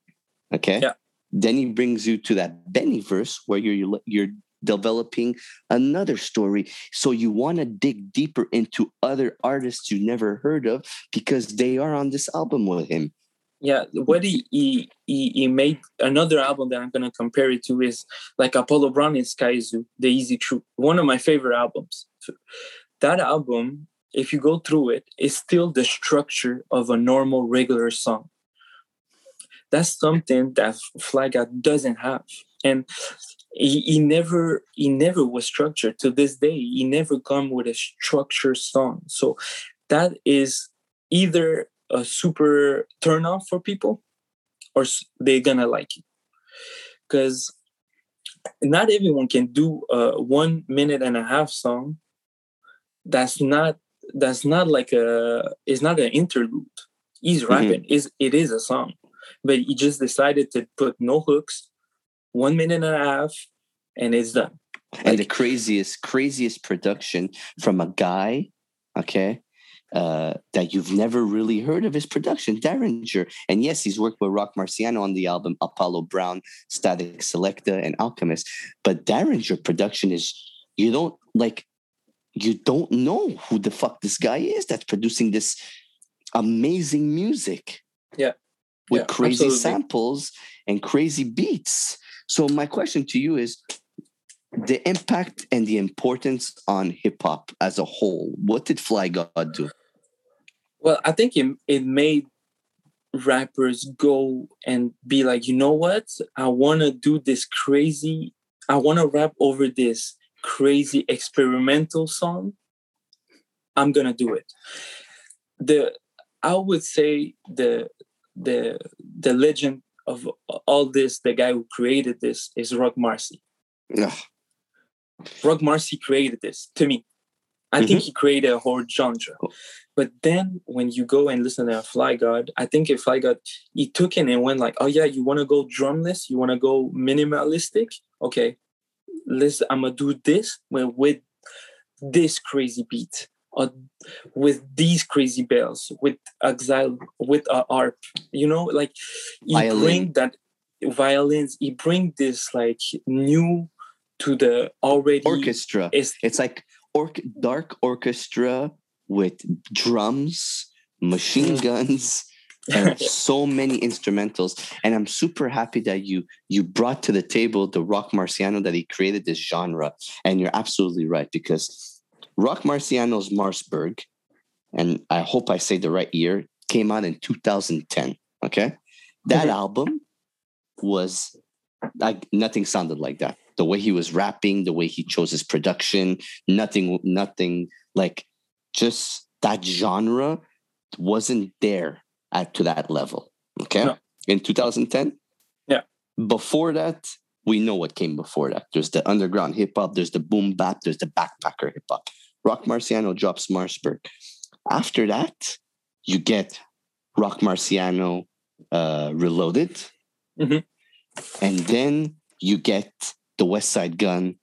Okay. Yeah. Then he brings you to that Benny verse where you're you're developing another story. So you want to dig deeper into other artists you never heard of because they are on this album with him. Yeah, what he, he he made another album that I'm gonna compare it to is like Apollo Brown and Skyzoo, The Easy Truth. One of my favorite albums. That album, if you go through it, is still the structure of a normal regular song. That's something that Fly God doesn't have. And he, he never he never was structured to this day. He never come with a structured song. So that is either a super turn off for people or they're gonna like it because not everyone can do a one minute and a half song that's not that's not like a it's not an interlude he's Mhm. rapping is it is a song but he just decided to put no hooks one minute and a half and it's done and the craziest, craziest production from a guy, okay, uh, that you've never really heard of his production, Daringer. And yes, he's worked with Roc Marciano on the album Apollo Brown, Static Selektah, and Alchemist. But Daringer production is you don't like you don't know who the fuck this guy is that's producing this amazing music. Yeah. With Yeah, crazy absolutely. samples and crazy beats. So my question to you is the impact and the importance on hip hop as a whole. What did Fly God do? Well, I think it, it made rappers go and be like, you know what? I want to do this crazy, I want to rap over this crazy experimental song. I'm going to do it. The I would say the the the legend of all this, the guy who created this is Roc Marci. Ugh, Roc Marci created this to me. I mm-hmm. think he created a whole genre. Cool. But then when you go and listen to Fly God, I think if Fly God, he took it and went like, oh yeah, you want to go drumless? You want to go minimalistic? Okay, let's, I'm going to do this with this crazy beat with these crazy bells, with exile, with a harp, you know, like he Violin. bring that violins, he bring this like new to the already orchestra. It's, it's like dark orchestra with drums, machine mm. guns, and so many instrumentals. And I'm super happy that you you brought to the table the Roc Marciano that he created this genre. And you're absolutely right because Roc Marciano's Marcberg, and I hope I say the right year, came out in 2010. Okay, that mm-hmm. album was like nothing sounded like that. The way he was rapping, the way he chose his production, nothing, nothing like just that genre wasn't there at to that level. Okay. No. In 2010. Yeah. Before that, we know what came before that. There's the underground hip hop, there's the boom bap, there's the backpacker hip hop. Roc Marciano drops Marcberg. After that, you get Roc Marciano uh, Reloaded. Mm-hmm. And then you get the Westside Gunn,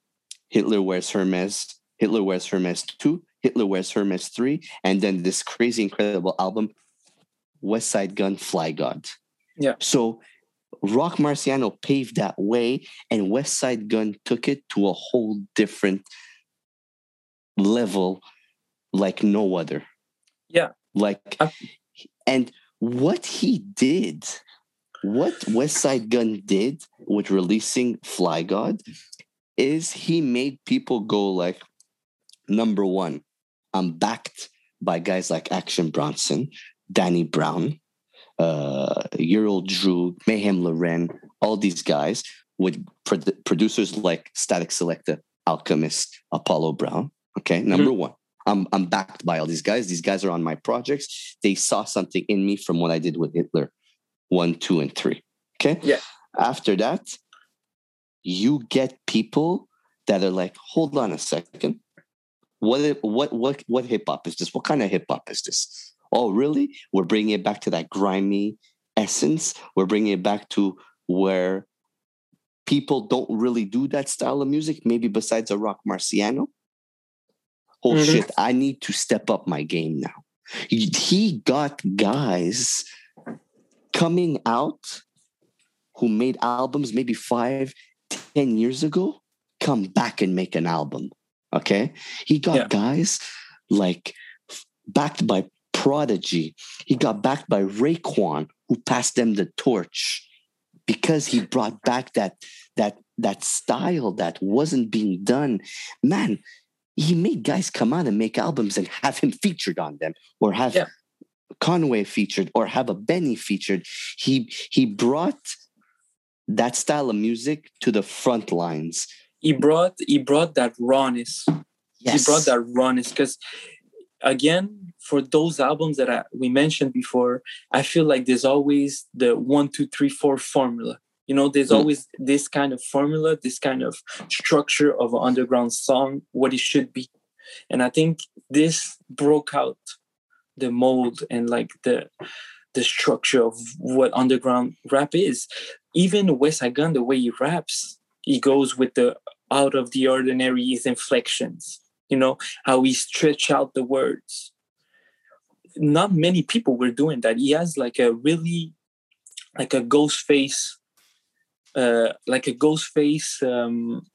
Hitler Wears Hermes, Hitler Wears Hermes 2, Hitler Wears Hermes 3, and then this crazy, incredible album, Westside Gunn Fly God. Yeah. So Roc Marciano paved that way, and Westside Gunn took it to a whole different level like no other. Yeah. Like, and what he did, what Westside Gunn did with releasing Fly God is he made people go like, number one, I'm backed by guys like Action Bronson, Danny Brown, uh, Old Droog, Mayhem Lauren, all these guys with pro- producers like Static Selektah, Alchemist, Apollo Brown. Okay, number mm-hmm. one. I'm I'm backed by all these guys. These guys are on my projects. They saw something in me from what I did with Hitler, one, two, and three. Okay. Yeah. After that, you get people that are like, hold on a second what what what what hip hop is this? What kind of hip hop is this? Oh, really? We're bringing it back to that grimy essence. We're bringing it back to where people don't really do that style of music. Maybe besides a Roc Marciano. Oh mm-hmm. shit! I need to step up my game now. He got guys coming out who made albums maybe five, ten years ago come back and make an album Okay. He got yeah. guys like backed by Prodigy. He got backed by Raekwon, who passed them the torch because he brought back that that that style that wasn't being done. Man, he made guys come out and make albums and have him featured on them or have yeah. Conway featured or have a Benny featured. He he brought that style of music to the front lines he brought he brought that rawness. Yes. He brought that rawness because again, for those albums that I, we mentioned before, I feel like there's always the one, two, three, four formula. You know, there's mm. always this kind of formula, this kind of structure of an underground song, what it should be. And I think this broke out the mold and like the the structure of what underground rap is. Even West Gun, the way he raps, he goes with the out of the ordinary his inflections you know how he stretch out the words not many people were doing that he has like a really like a Ghostface uh like a Ghostface um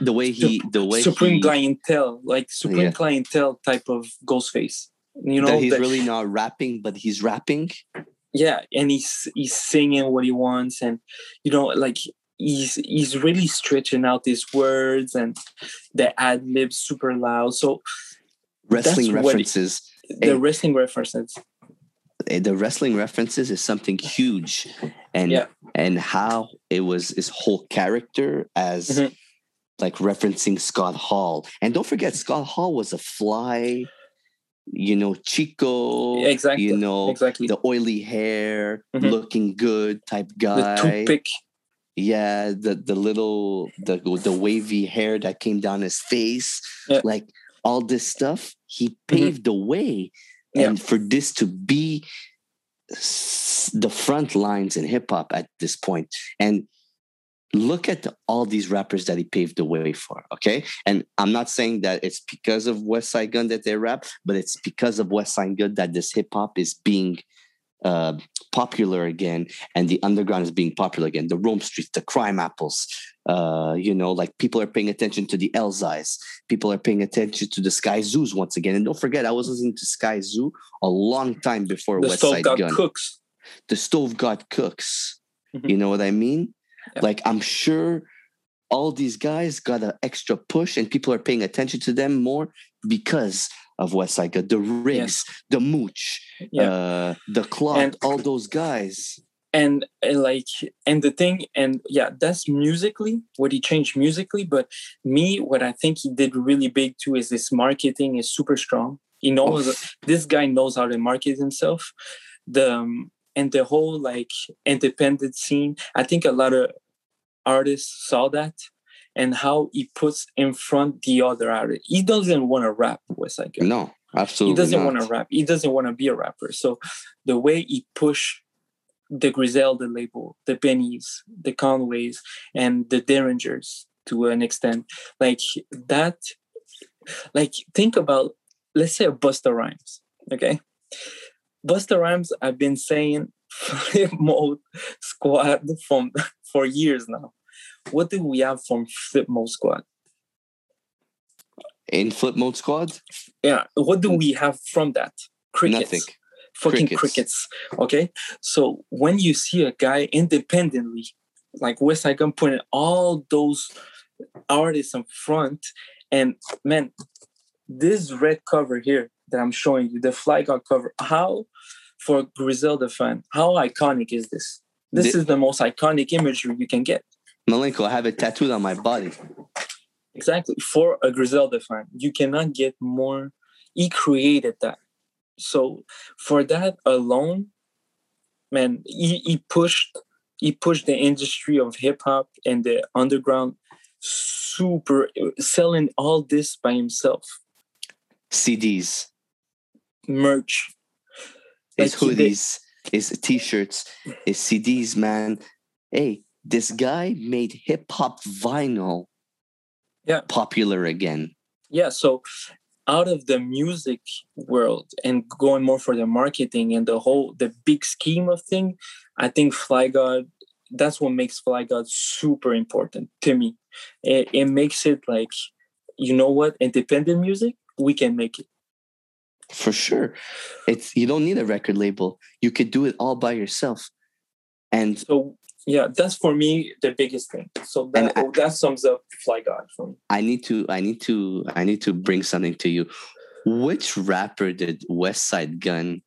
the way he the way supreme he, clientele like supreme yeah. clientele type of Ghostface you know that he's that, really not rapping but he's rapping yeah and he's he's singing what he wants and you know like he's he's really stretching out his words and the ad libs super loud. So wrestling references. It, the wrestling references. The wrestling references is something huge, and yeah. and how it was his whole character as mm-hmm. like referencing Scott Hall, and don't forget Scott Hall was a fly you know, Chico, exactly, you know, exactly. the oily hair, mm-hmm. looking good type guy. The toothpick Yeah, the the little the the wavy hair that came down his face, Yeah. like all this stuff. He Mhm. paved the way, And for this to be the front lines in hip hop at this point, and look at the, all these rappers that he paved the way for. Okay, and I'm not saying that it's because of Westside Gunn that they rap, but it's because of Westside Gunn that this hip hop is being uh, popular again, and the underground is being popular again. The Rome Streetz, the Crimeapples, uh, you know, like people are paying attention to the Elzhis. People are paying attention to the Skyzoos once again. And don't forget, I was listening to Skyzoo a long time before The West stove Side got Gun cooks. the stove god cooks. Mhm. You know what I mean? Yeah. Like I'm sure all these guys got an extra push and people are paying attention to them more because of Westside Gunn, the rigs, the mooch, Yeah. uh, the clock, And- all those guys. And, and like and the thing and yeah that's musically what he changed musically but me what i think he did really big too is this marketing is super strong. He knows this guy knows how to market himself. The um, and the whole like independent scene i think a lot of artists saw that and how he puts in front the other artist. He doesn't want to rap West Side No, absolutely he doesn't want to rap. He doesn't want to be a rapper. So the way he pushed the Griselda label, the Bennies, the Conways, and the Daringers to an extent, like that, like think about, let's say a Busta Rhymes, okay? Busta Rhymes, I've been saying flip mode squad from for years now. What do we have from flip mode squad? In Flip Mode Squad, Yeah, what do we have from that? Crickets. nothing. Fucking Crickets. crickets. Okay. So when you see a guy independently, like Westside Gunn putting all those artists in front, and man, this red cover here that I'm showing you, the Fly God cover, how for Griselda fan, how iconic is this? This The- is the most iconic imagery you can get. Malenko, I have it tattooed on my body. Exactly. For a Griselda fan, you cannot get more. He created that. So for that alone, man, he, he pushed he pushed the industry of hip hop and the underground super selling all this by himself. CDs, Merch. his Like, hoodies, his t-shirts, his CDs, man. Hey, this guy made hip hop vinyl Yeah. popular again. Yeah, so out of the music world and going more for the marketing and the whole the big scheme of thing, I think Fly God that's what makes Fly God super important to me. It, it makes it like, you know what, independent music, we can make it. For sure. It's you don't need a record label. You could do it all by yourself. And So yeah, that's for me the biggest thing. So that And oh, that sums up Fly God for me. I need to I need to I need to bring something to you. Which rapper did Westside Gunn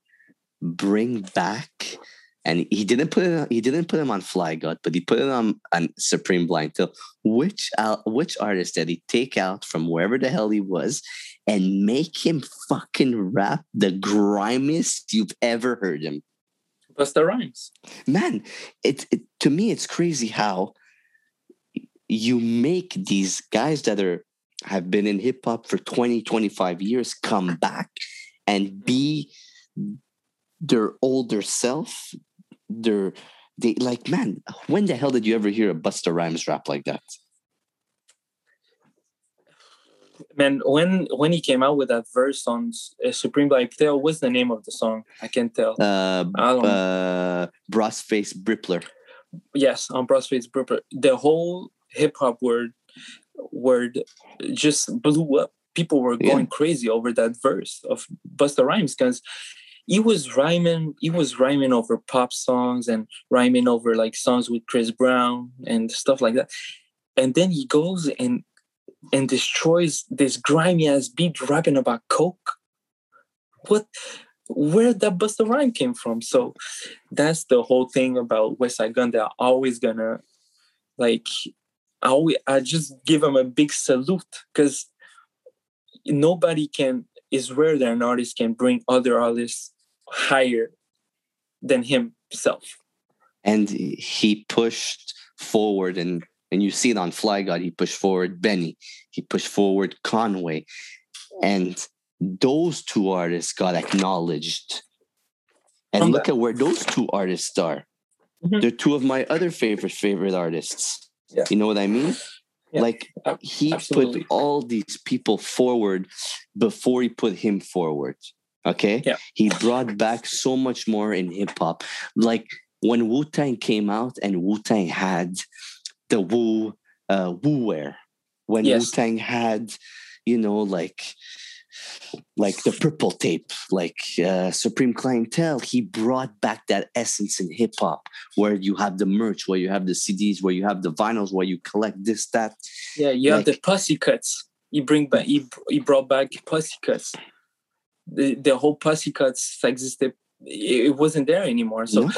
bring back? And he didn't put it on, he didn't put him on Fly God, but he put it on, on Supreme Blientele. Which al- which artist did he take out from wherever the hell he was and make him fucking rap the grimiest you've ever heard him? Busta Rhymes. man it, it to me it's crazy how you make these guys that are have been in hip hop for 20 25 years come back and be their older self their they like man when the hell did you ever hear a Busta Rhymes rap like that Man, when when he came out with that verse on uh, Supreme Blientele, what's the name of the song? I can't tell. uh I don't uh Brossface Brippler yes, on Brossface Brippler. The whole hip hop word word just blew up. People were Yeah. going crazy over that verse of Busta Rhymes because he was rhyming. He was rhyming over pop songs and rhyming over like songs with Chris Brown and stuff like that. And then he goes and and destroys this grimy ass beat rapping about coke. What? Where that Busta Rhyme came from? So that's the whole thing about Westside Gunn I'm always gonna like. I I just give them a big salute because nobody can. is rare that an artist can bring other artists higher than himself. and he pushed forward and and you see it on Fly God, he pushed forward Benny, he pushed forward Conway. And those two artists got acknowledged. And From look at where those two artists are. Mhm. They're two of my other favorite favorite artists. Yeah. You know what I mean? Yeah. Like he absolutely. put all these people forward before he put him forward. Okay. Yeah. He brought back so much more in hip hop. Like when Wu Tang came out and Wu Tang had the Wu uh, Wu wear. When Yes. Wu Tang had, you know, like like the purple tape, like uh, Supreme Clientele, he brought back that essence in hip hop, where you have the merch, where you have the CDs, where you have the vinyls, where you collect this, that. Yeah, you have the pussy cuts. He bring back. He, he brought back Pussycuts. The the whole pussy cuts existed. It it wasn't there anymore. So No.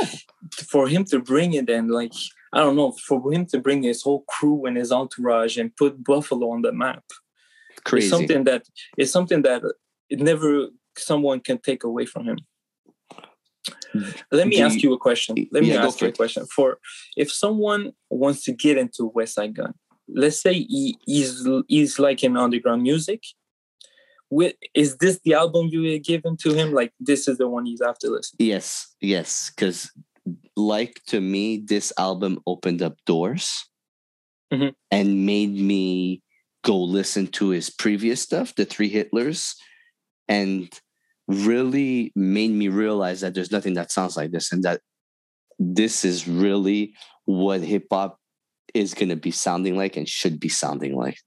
for him to bring it and like I don't know, for him to bring his whole crew and his entourage and put Buffalo on the map crazy. is something that is something that it never someone can take away from him. Let me Do ask you- a question. Let me Yeah, ask you a question. For if someone wants to get into Westside Gunn, let's say he, he's he's like in underground music. With, is this the album you had given to him? Like this is the one he's after listen. Yes, yes, because like to me, this album opened up doors Mhm. and made me go listen to his previous stuff, the Three Hitlers, and really made me realize that there's nothing that sounds like this, and that this is really what hip hop is going to be sounding like and should be sounding like.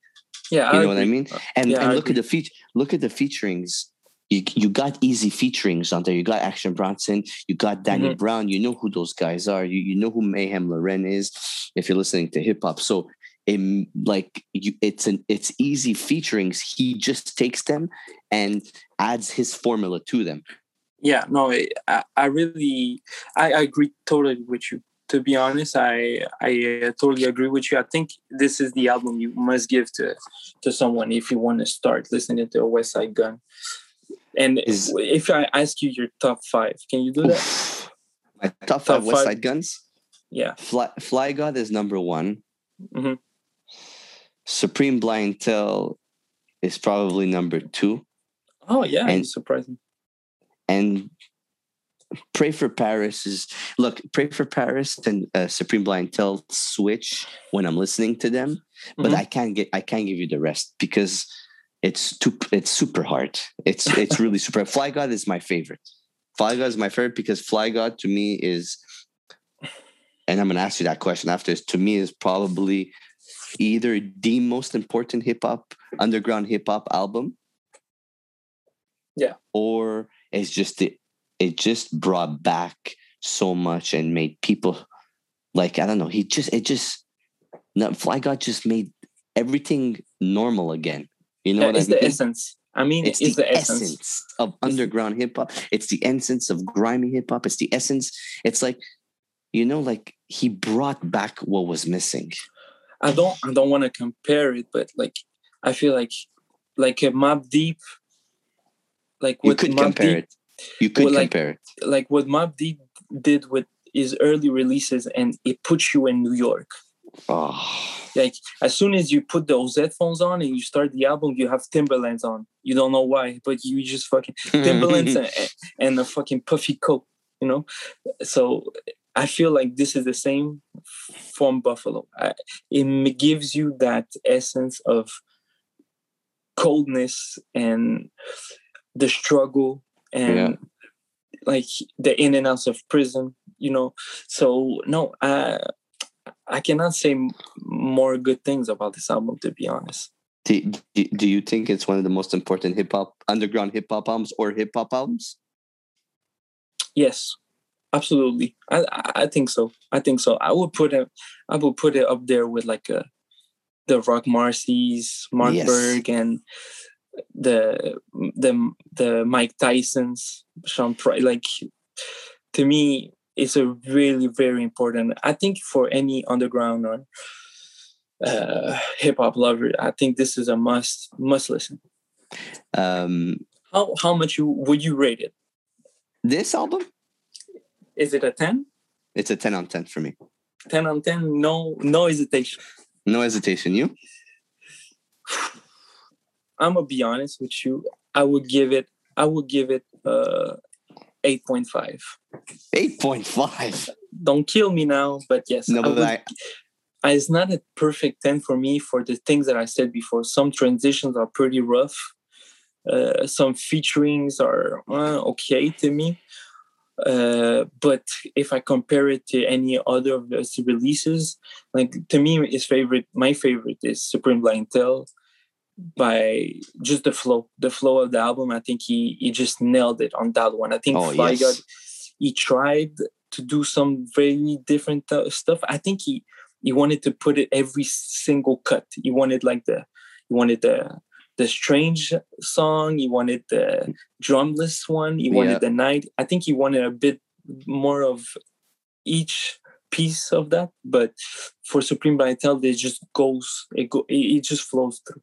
Yeah, You know what I mean? And Yeah, and look at the feature. Look at the featurings. You you got easy featurings on there. You got Action Bronson. You got Danny Mhm. Brown. You know who those guys are. You you know who Mayhem Loren is. If you're listening to hip hop, so it, like you, it's an it's easy featurings. He just takes them and adds his formula to them. yeah no i, I really I, I agree totally with you to be honest i i uh, totally agree with you i think this is the album you must give to to someone if you want to start listening to a Westside Gunn and Is- if i ask you your top five can you do that My top Top five West. Side Guns. yeah Fly, Fly God is number one. Mhm. Supreme Blientele is probably number two. oh yeah And- surprising and pray for paris is look pray for paris and uh, supreme blientele switch when i'm listening to them but Mhm. i can't get i can't give you the rest because it's too it's super hard it's it's really super fly god is my favorite fly god is my favorite because fly god to me is and i'm going to ask you that question after this to me is probably either the most important hip-hop underground hip-hop album Yeah. or it's just the it just brought back so much and made people like I don't know. He just it just no, Fly God just made everything normal again. You know Yeah, what it's I mean? the essence i mean it's, it's, the, the essence, essence, of underground hip hop. It's the essence of grimy hip hop. It's the essence. It's like you know, like he brought back what was missing. I don't i don't want to compare it but like i feel like like a Mobb Deep like You could compare Deep, it. You could Well, like- compare it. like what Mobb Deep did with his early releases, and it puts you in New York. Oh, Like as soon as you put those headphones on and you start the album, you have Timberlands on. You don't know why, but you just fucking Timberlands and, and a fucking puffy coat, you know. So I feel like this is the same from Buffalo. I, it gives you that essence of coldness and the struggle and Yeah. like the in and outs of prison, you know. So no, I I cannot say more good things about this album to be honest. do, do, do you think it's one of the most important hip hop underground hip hop albums or hip hop albums? Yes, absolutely. I, I think so. I think so. I would put it. I would put it up there with like a, the Roc Marci's, Mark Yes. Berg, and the the the Mic Tyson's, Sean Price. Like to me, it's a really very important. I think for any underground or uh, hip hop lover, I think this is a must must listen. Um, How how much you would you rate it? this album, Is it a ten? it's a ten on ten for me. 10 on 10, no, no hesitation. No hesitation. You? I'm gonna be honest with you. I would give it. I would give it uh, eight point five. Eight point five. Don't kill me now, but yes. No, I but would- I, it's not a perfect 10 for me for the things that I said before. Some transitions are pretty rough. Uh, some featurings are uh, okay to me. Uh, but if I compare it to any other of those releases, like to me, his favorite, my favorite is Supreme Blientele by just the flow, the flow of the album. I think he he just nailed it on that one. I think Oh, Fly yes. God, he tried to do some very different uh, stuff. I think he he wanted to put it every single cut. He wanted like the he wanted the the strange song. you wanted the drumless one. you wanted Yeah. the night. I think you wanted a bit more of each piece of that. But for Supreme Blientele, it just goes. It go. It, just flows through.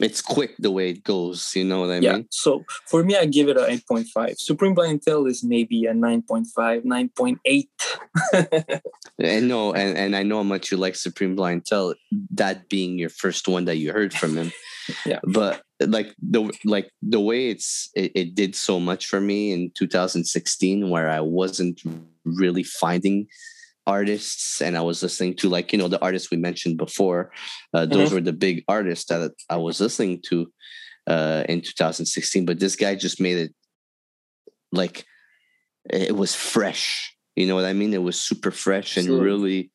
it's quick the way it goes. You know what I yeah. mean? So for me, I give it a eight point five. Supreme Blientele is maybe a 9.5, 9.8. And no, and, and I know how much you like Supreme Blientele, that being your first one that you heard from him. Yeah. But like the like the way it's it, it did so much for me in 2016 where I wasn't really finding artists and I was listening to like, you know, the artists we mentioned before. Uh, those were the big artists that I was listening to uh in 2016. But this guy just made it like it was fresh. You know what I mean? It was super fresh and Sure. really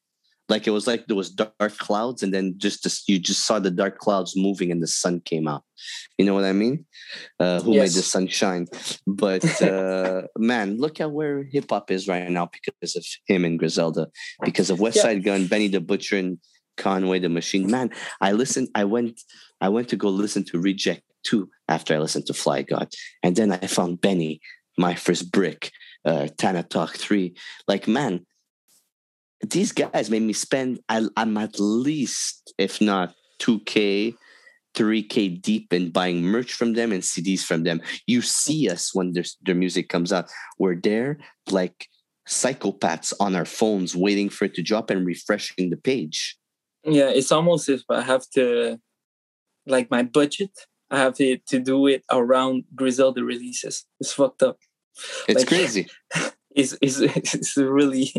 like it was like there was dark clouds and then just this, you just saw the dark clouds moving and the sun came out. You know what I mean? Uh, who made the sun shine? But uh, man, look at where hip hop is right now because of him and Griselda, because of West Yeah. Side Gun, Benny the Butcher, and Conway the Machine. Man, I listened. I went. I went to go listen to Reject Two after I listened to Fly God, and then I found Benny, my first brick, uh, Tana Talk Three. Like man, these guys made me spend. I, I'm at least, if not two k. 3k deep in buying merch from them and CDs from them. You see us when their, their music comes out. We're there like psychopaths on our phones waiting for it to drop and refreshing the page. Yeah, it's almost if I have to, like my budget, I have to, to do it around Griselda releases. It's fucked up. It's Like- crazy. It's, it's, it's really,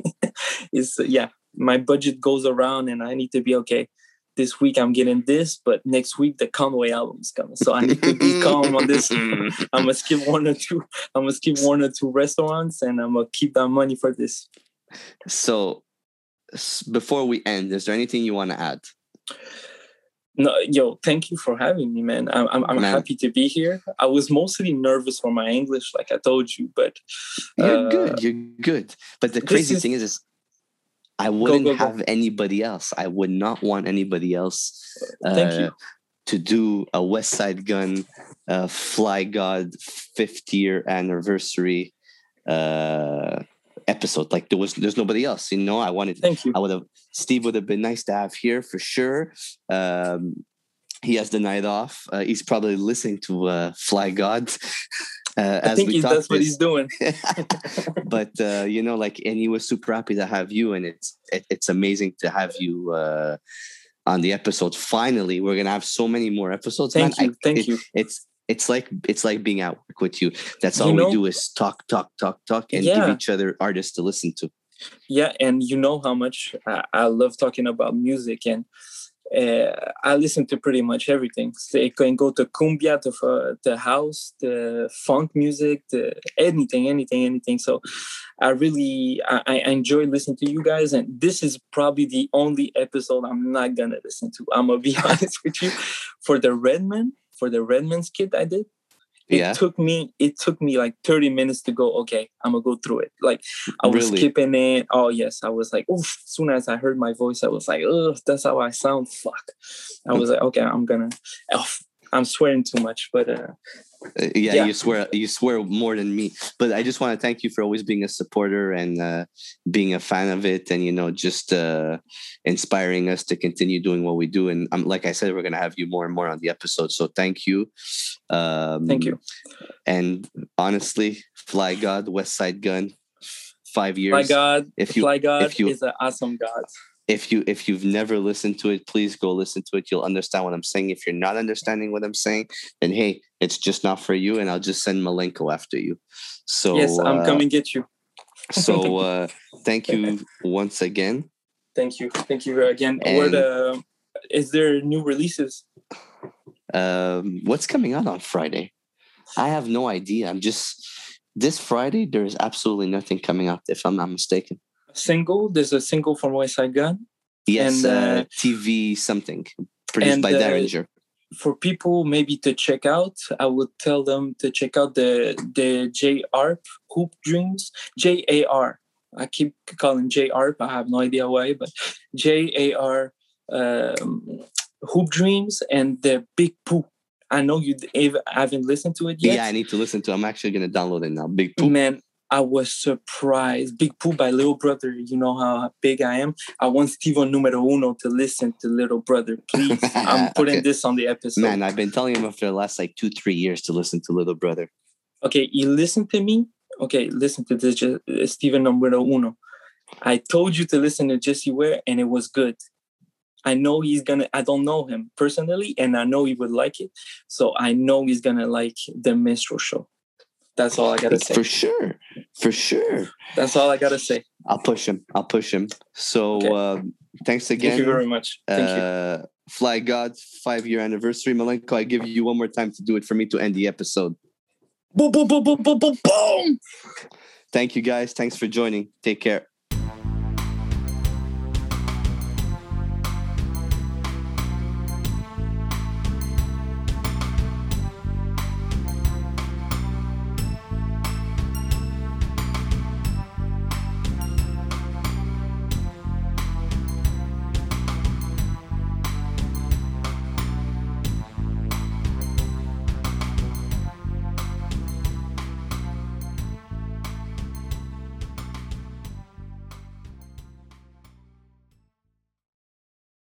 is yeah, my budget goes around and I need to be okay. This week I'm getting this, but next week the Conway album's coming. So I need to be calm on this. I'm gonna skip one or two. I'm gonna skip one or two restaurants, and I'm gonna keep that money for this. so before we end, is there anything you want to add? No, yo, thank you for having me, man. I'm I'm, I'm Man. happy to be here. I was mostly nervous for my English, like I told you, but You're uh, good. You're good. But the crazy is- thing is, is I wouldn't go, go. have anybody else. I would not want anybody else Thank uh, you. to do a Westside Gunn uh, Fly God fifth year anniversary uh, episode. Like there was, there's nobody else. You know, I wanted. Thank you. I would have. Steve would have been nice to have here for sure. Um, he has the night off. Uh, he's probably listening to uh, Fly God. Uh, I as think talk that's what he's doing. but uh, you know, like, and he was super happy to have you, and it's it, it's amazing to have you uh, on the episode. Finally, we're gonna have so many more episodes. Thank man. you. I- Thank it- you. It's it's like it's like being at work with you. That's You all know- we do is talk, talk, talk, talk, and Yeah. give each other artists to listen to. Yeah, and you know how much I, I love talking about music, and uh, I listen to pretty much everything. So it can go to cumbia, to uh, to house, the funk music, to anything, anything, anything. So I really I, I enjoy listening to you guys, and this is probably the only episode I'm not gonna listen to. I'm gonna be honest with you. For the Redman, for the Redmans skit I did, it Yeah. took me it took me like 30 minutes to go okay i'm gonna go through it. Like i was Really? skipping it. Oh yes i was like oh as soon as i heard my voice i was like oh that's how i sound. Fuck. I was like okay i'm gonna oh, i'm swearing too much. But Uh, yeah, Yeah. you swear you swear more than me. But I just want to thank you for always being a supporter and uh, being a fan of it, and you know, just uh, inspiring us to continue doing what we do. And um, like I said, we're gonna have you more and more on the episode. So thank you. Um, thank you And honestly, Fly God, Westside Gunn, five years. Fly God, if you Fly God if you is an awesome God. If you if you've never listened to it, please go listen to it. You'll understand what I'm saying. If you're not understanding what I'm saying, then hey, it's just not for you, and I'll just send Malenko after you. So yes, I'm uh, coming get you. so uh, thank you once again. Thank you, thank you again. And- Where the is there new releases? Um, what's coming out on Friday? I have no idea. I'm just this Friday. There is absolutely nothing coming out, if I'm not mistaken. Single. There's a single from Westside Gunn. Yes, And, uh, uh, TV something produced and, by uh, Daringer. For people maybe to check out, I would tell them to check out the the J ARP Hoop Dreams. J A R. I keep calling J ARP. I have no idea why, but J A R um, Hoop Dreams and the Big Pooh. I know you haven't listened to it yet. Yeah, I need to listen to. It. I'm actually gonna download it now. Big poop. Man, I was surprised. Big Pooh by Little Brother. You know how big I am. I want Steven Numero Uno to listen to Little Brother. Please. I'm putting Okay. this on the episode. Man, I've been telling him for the last like two, three years to listen to Little Brother. Okay, you listen to me. Okay, listen to this, uh, Steven Numero Uno. I told you to listen to Jesse Ware, and it was good. I know he's gonna. I don't know him personally, and I know he would like it. So I know he's gonna like the Minstrel Show. That's all I gotta say. For sure, for sure. That's all I gotta say. I'll push him. I'll push him. So Okay. um, thanks again. Thank you very much. Thank you. uh, Fly God five year anniversary. Malenko, I give you one more time to do it for me to end the episode. Boom, boom, boom, boom, boom, boom, boom. Thank you guys. Thanks for joining. Take care.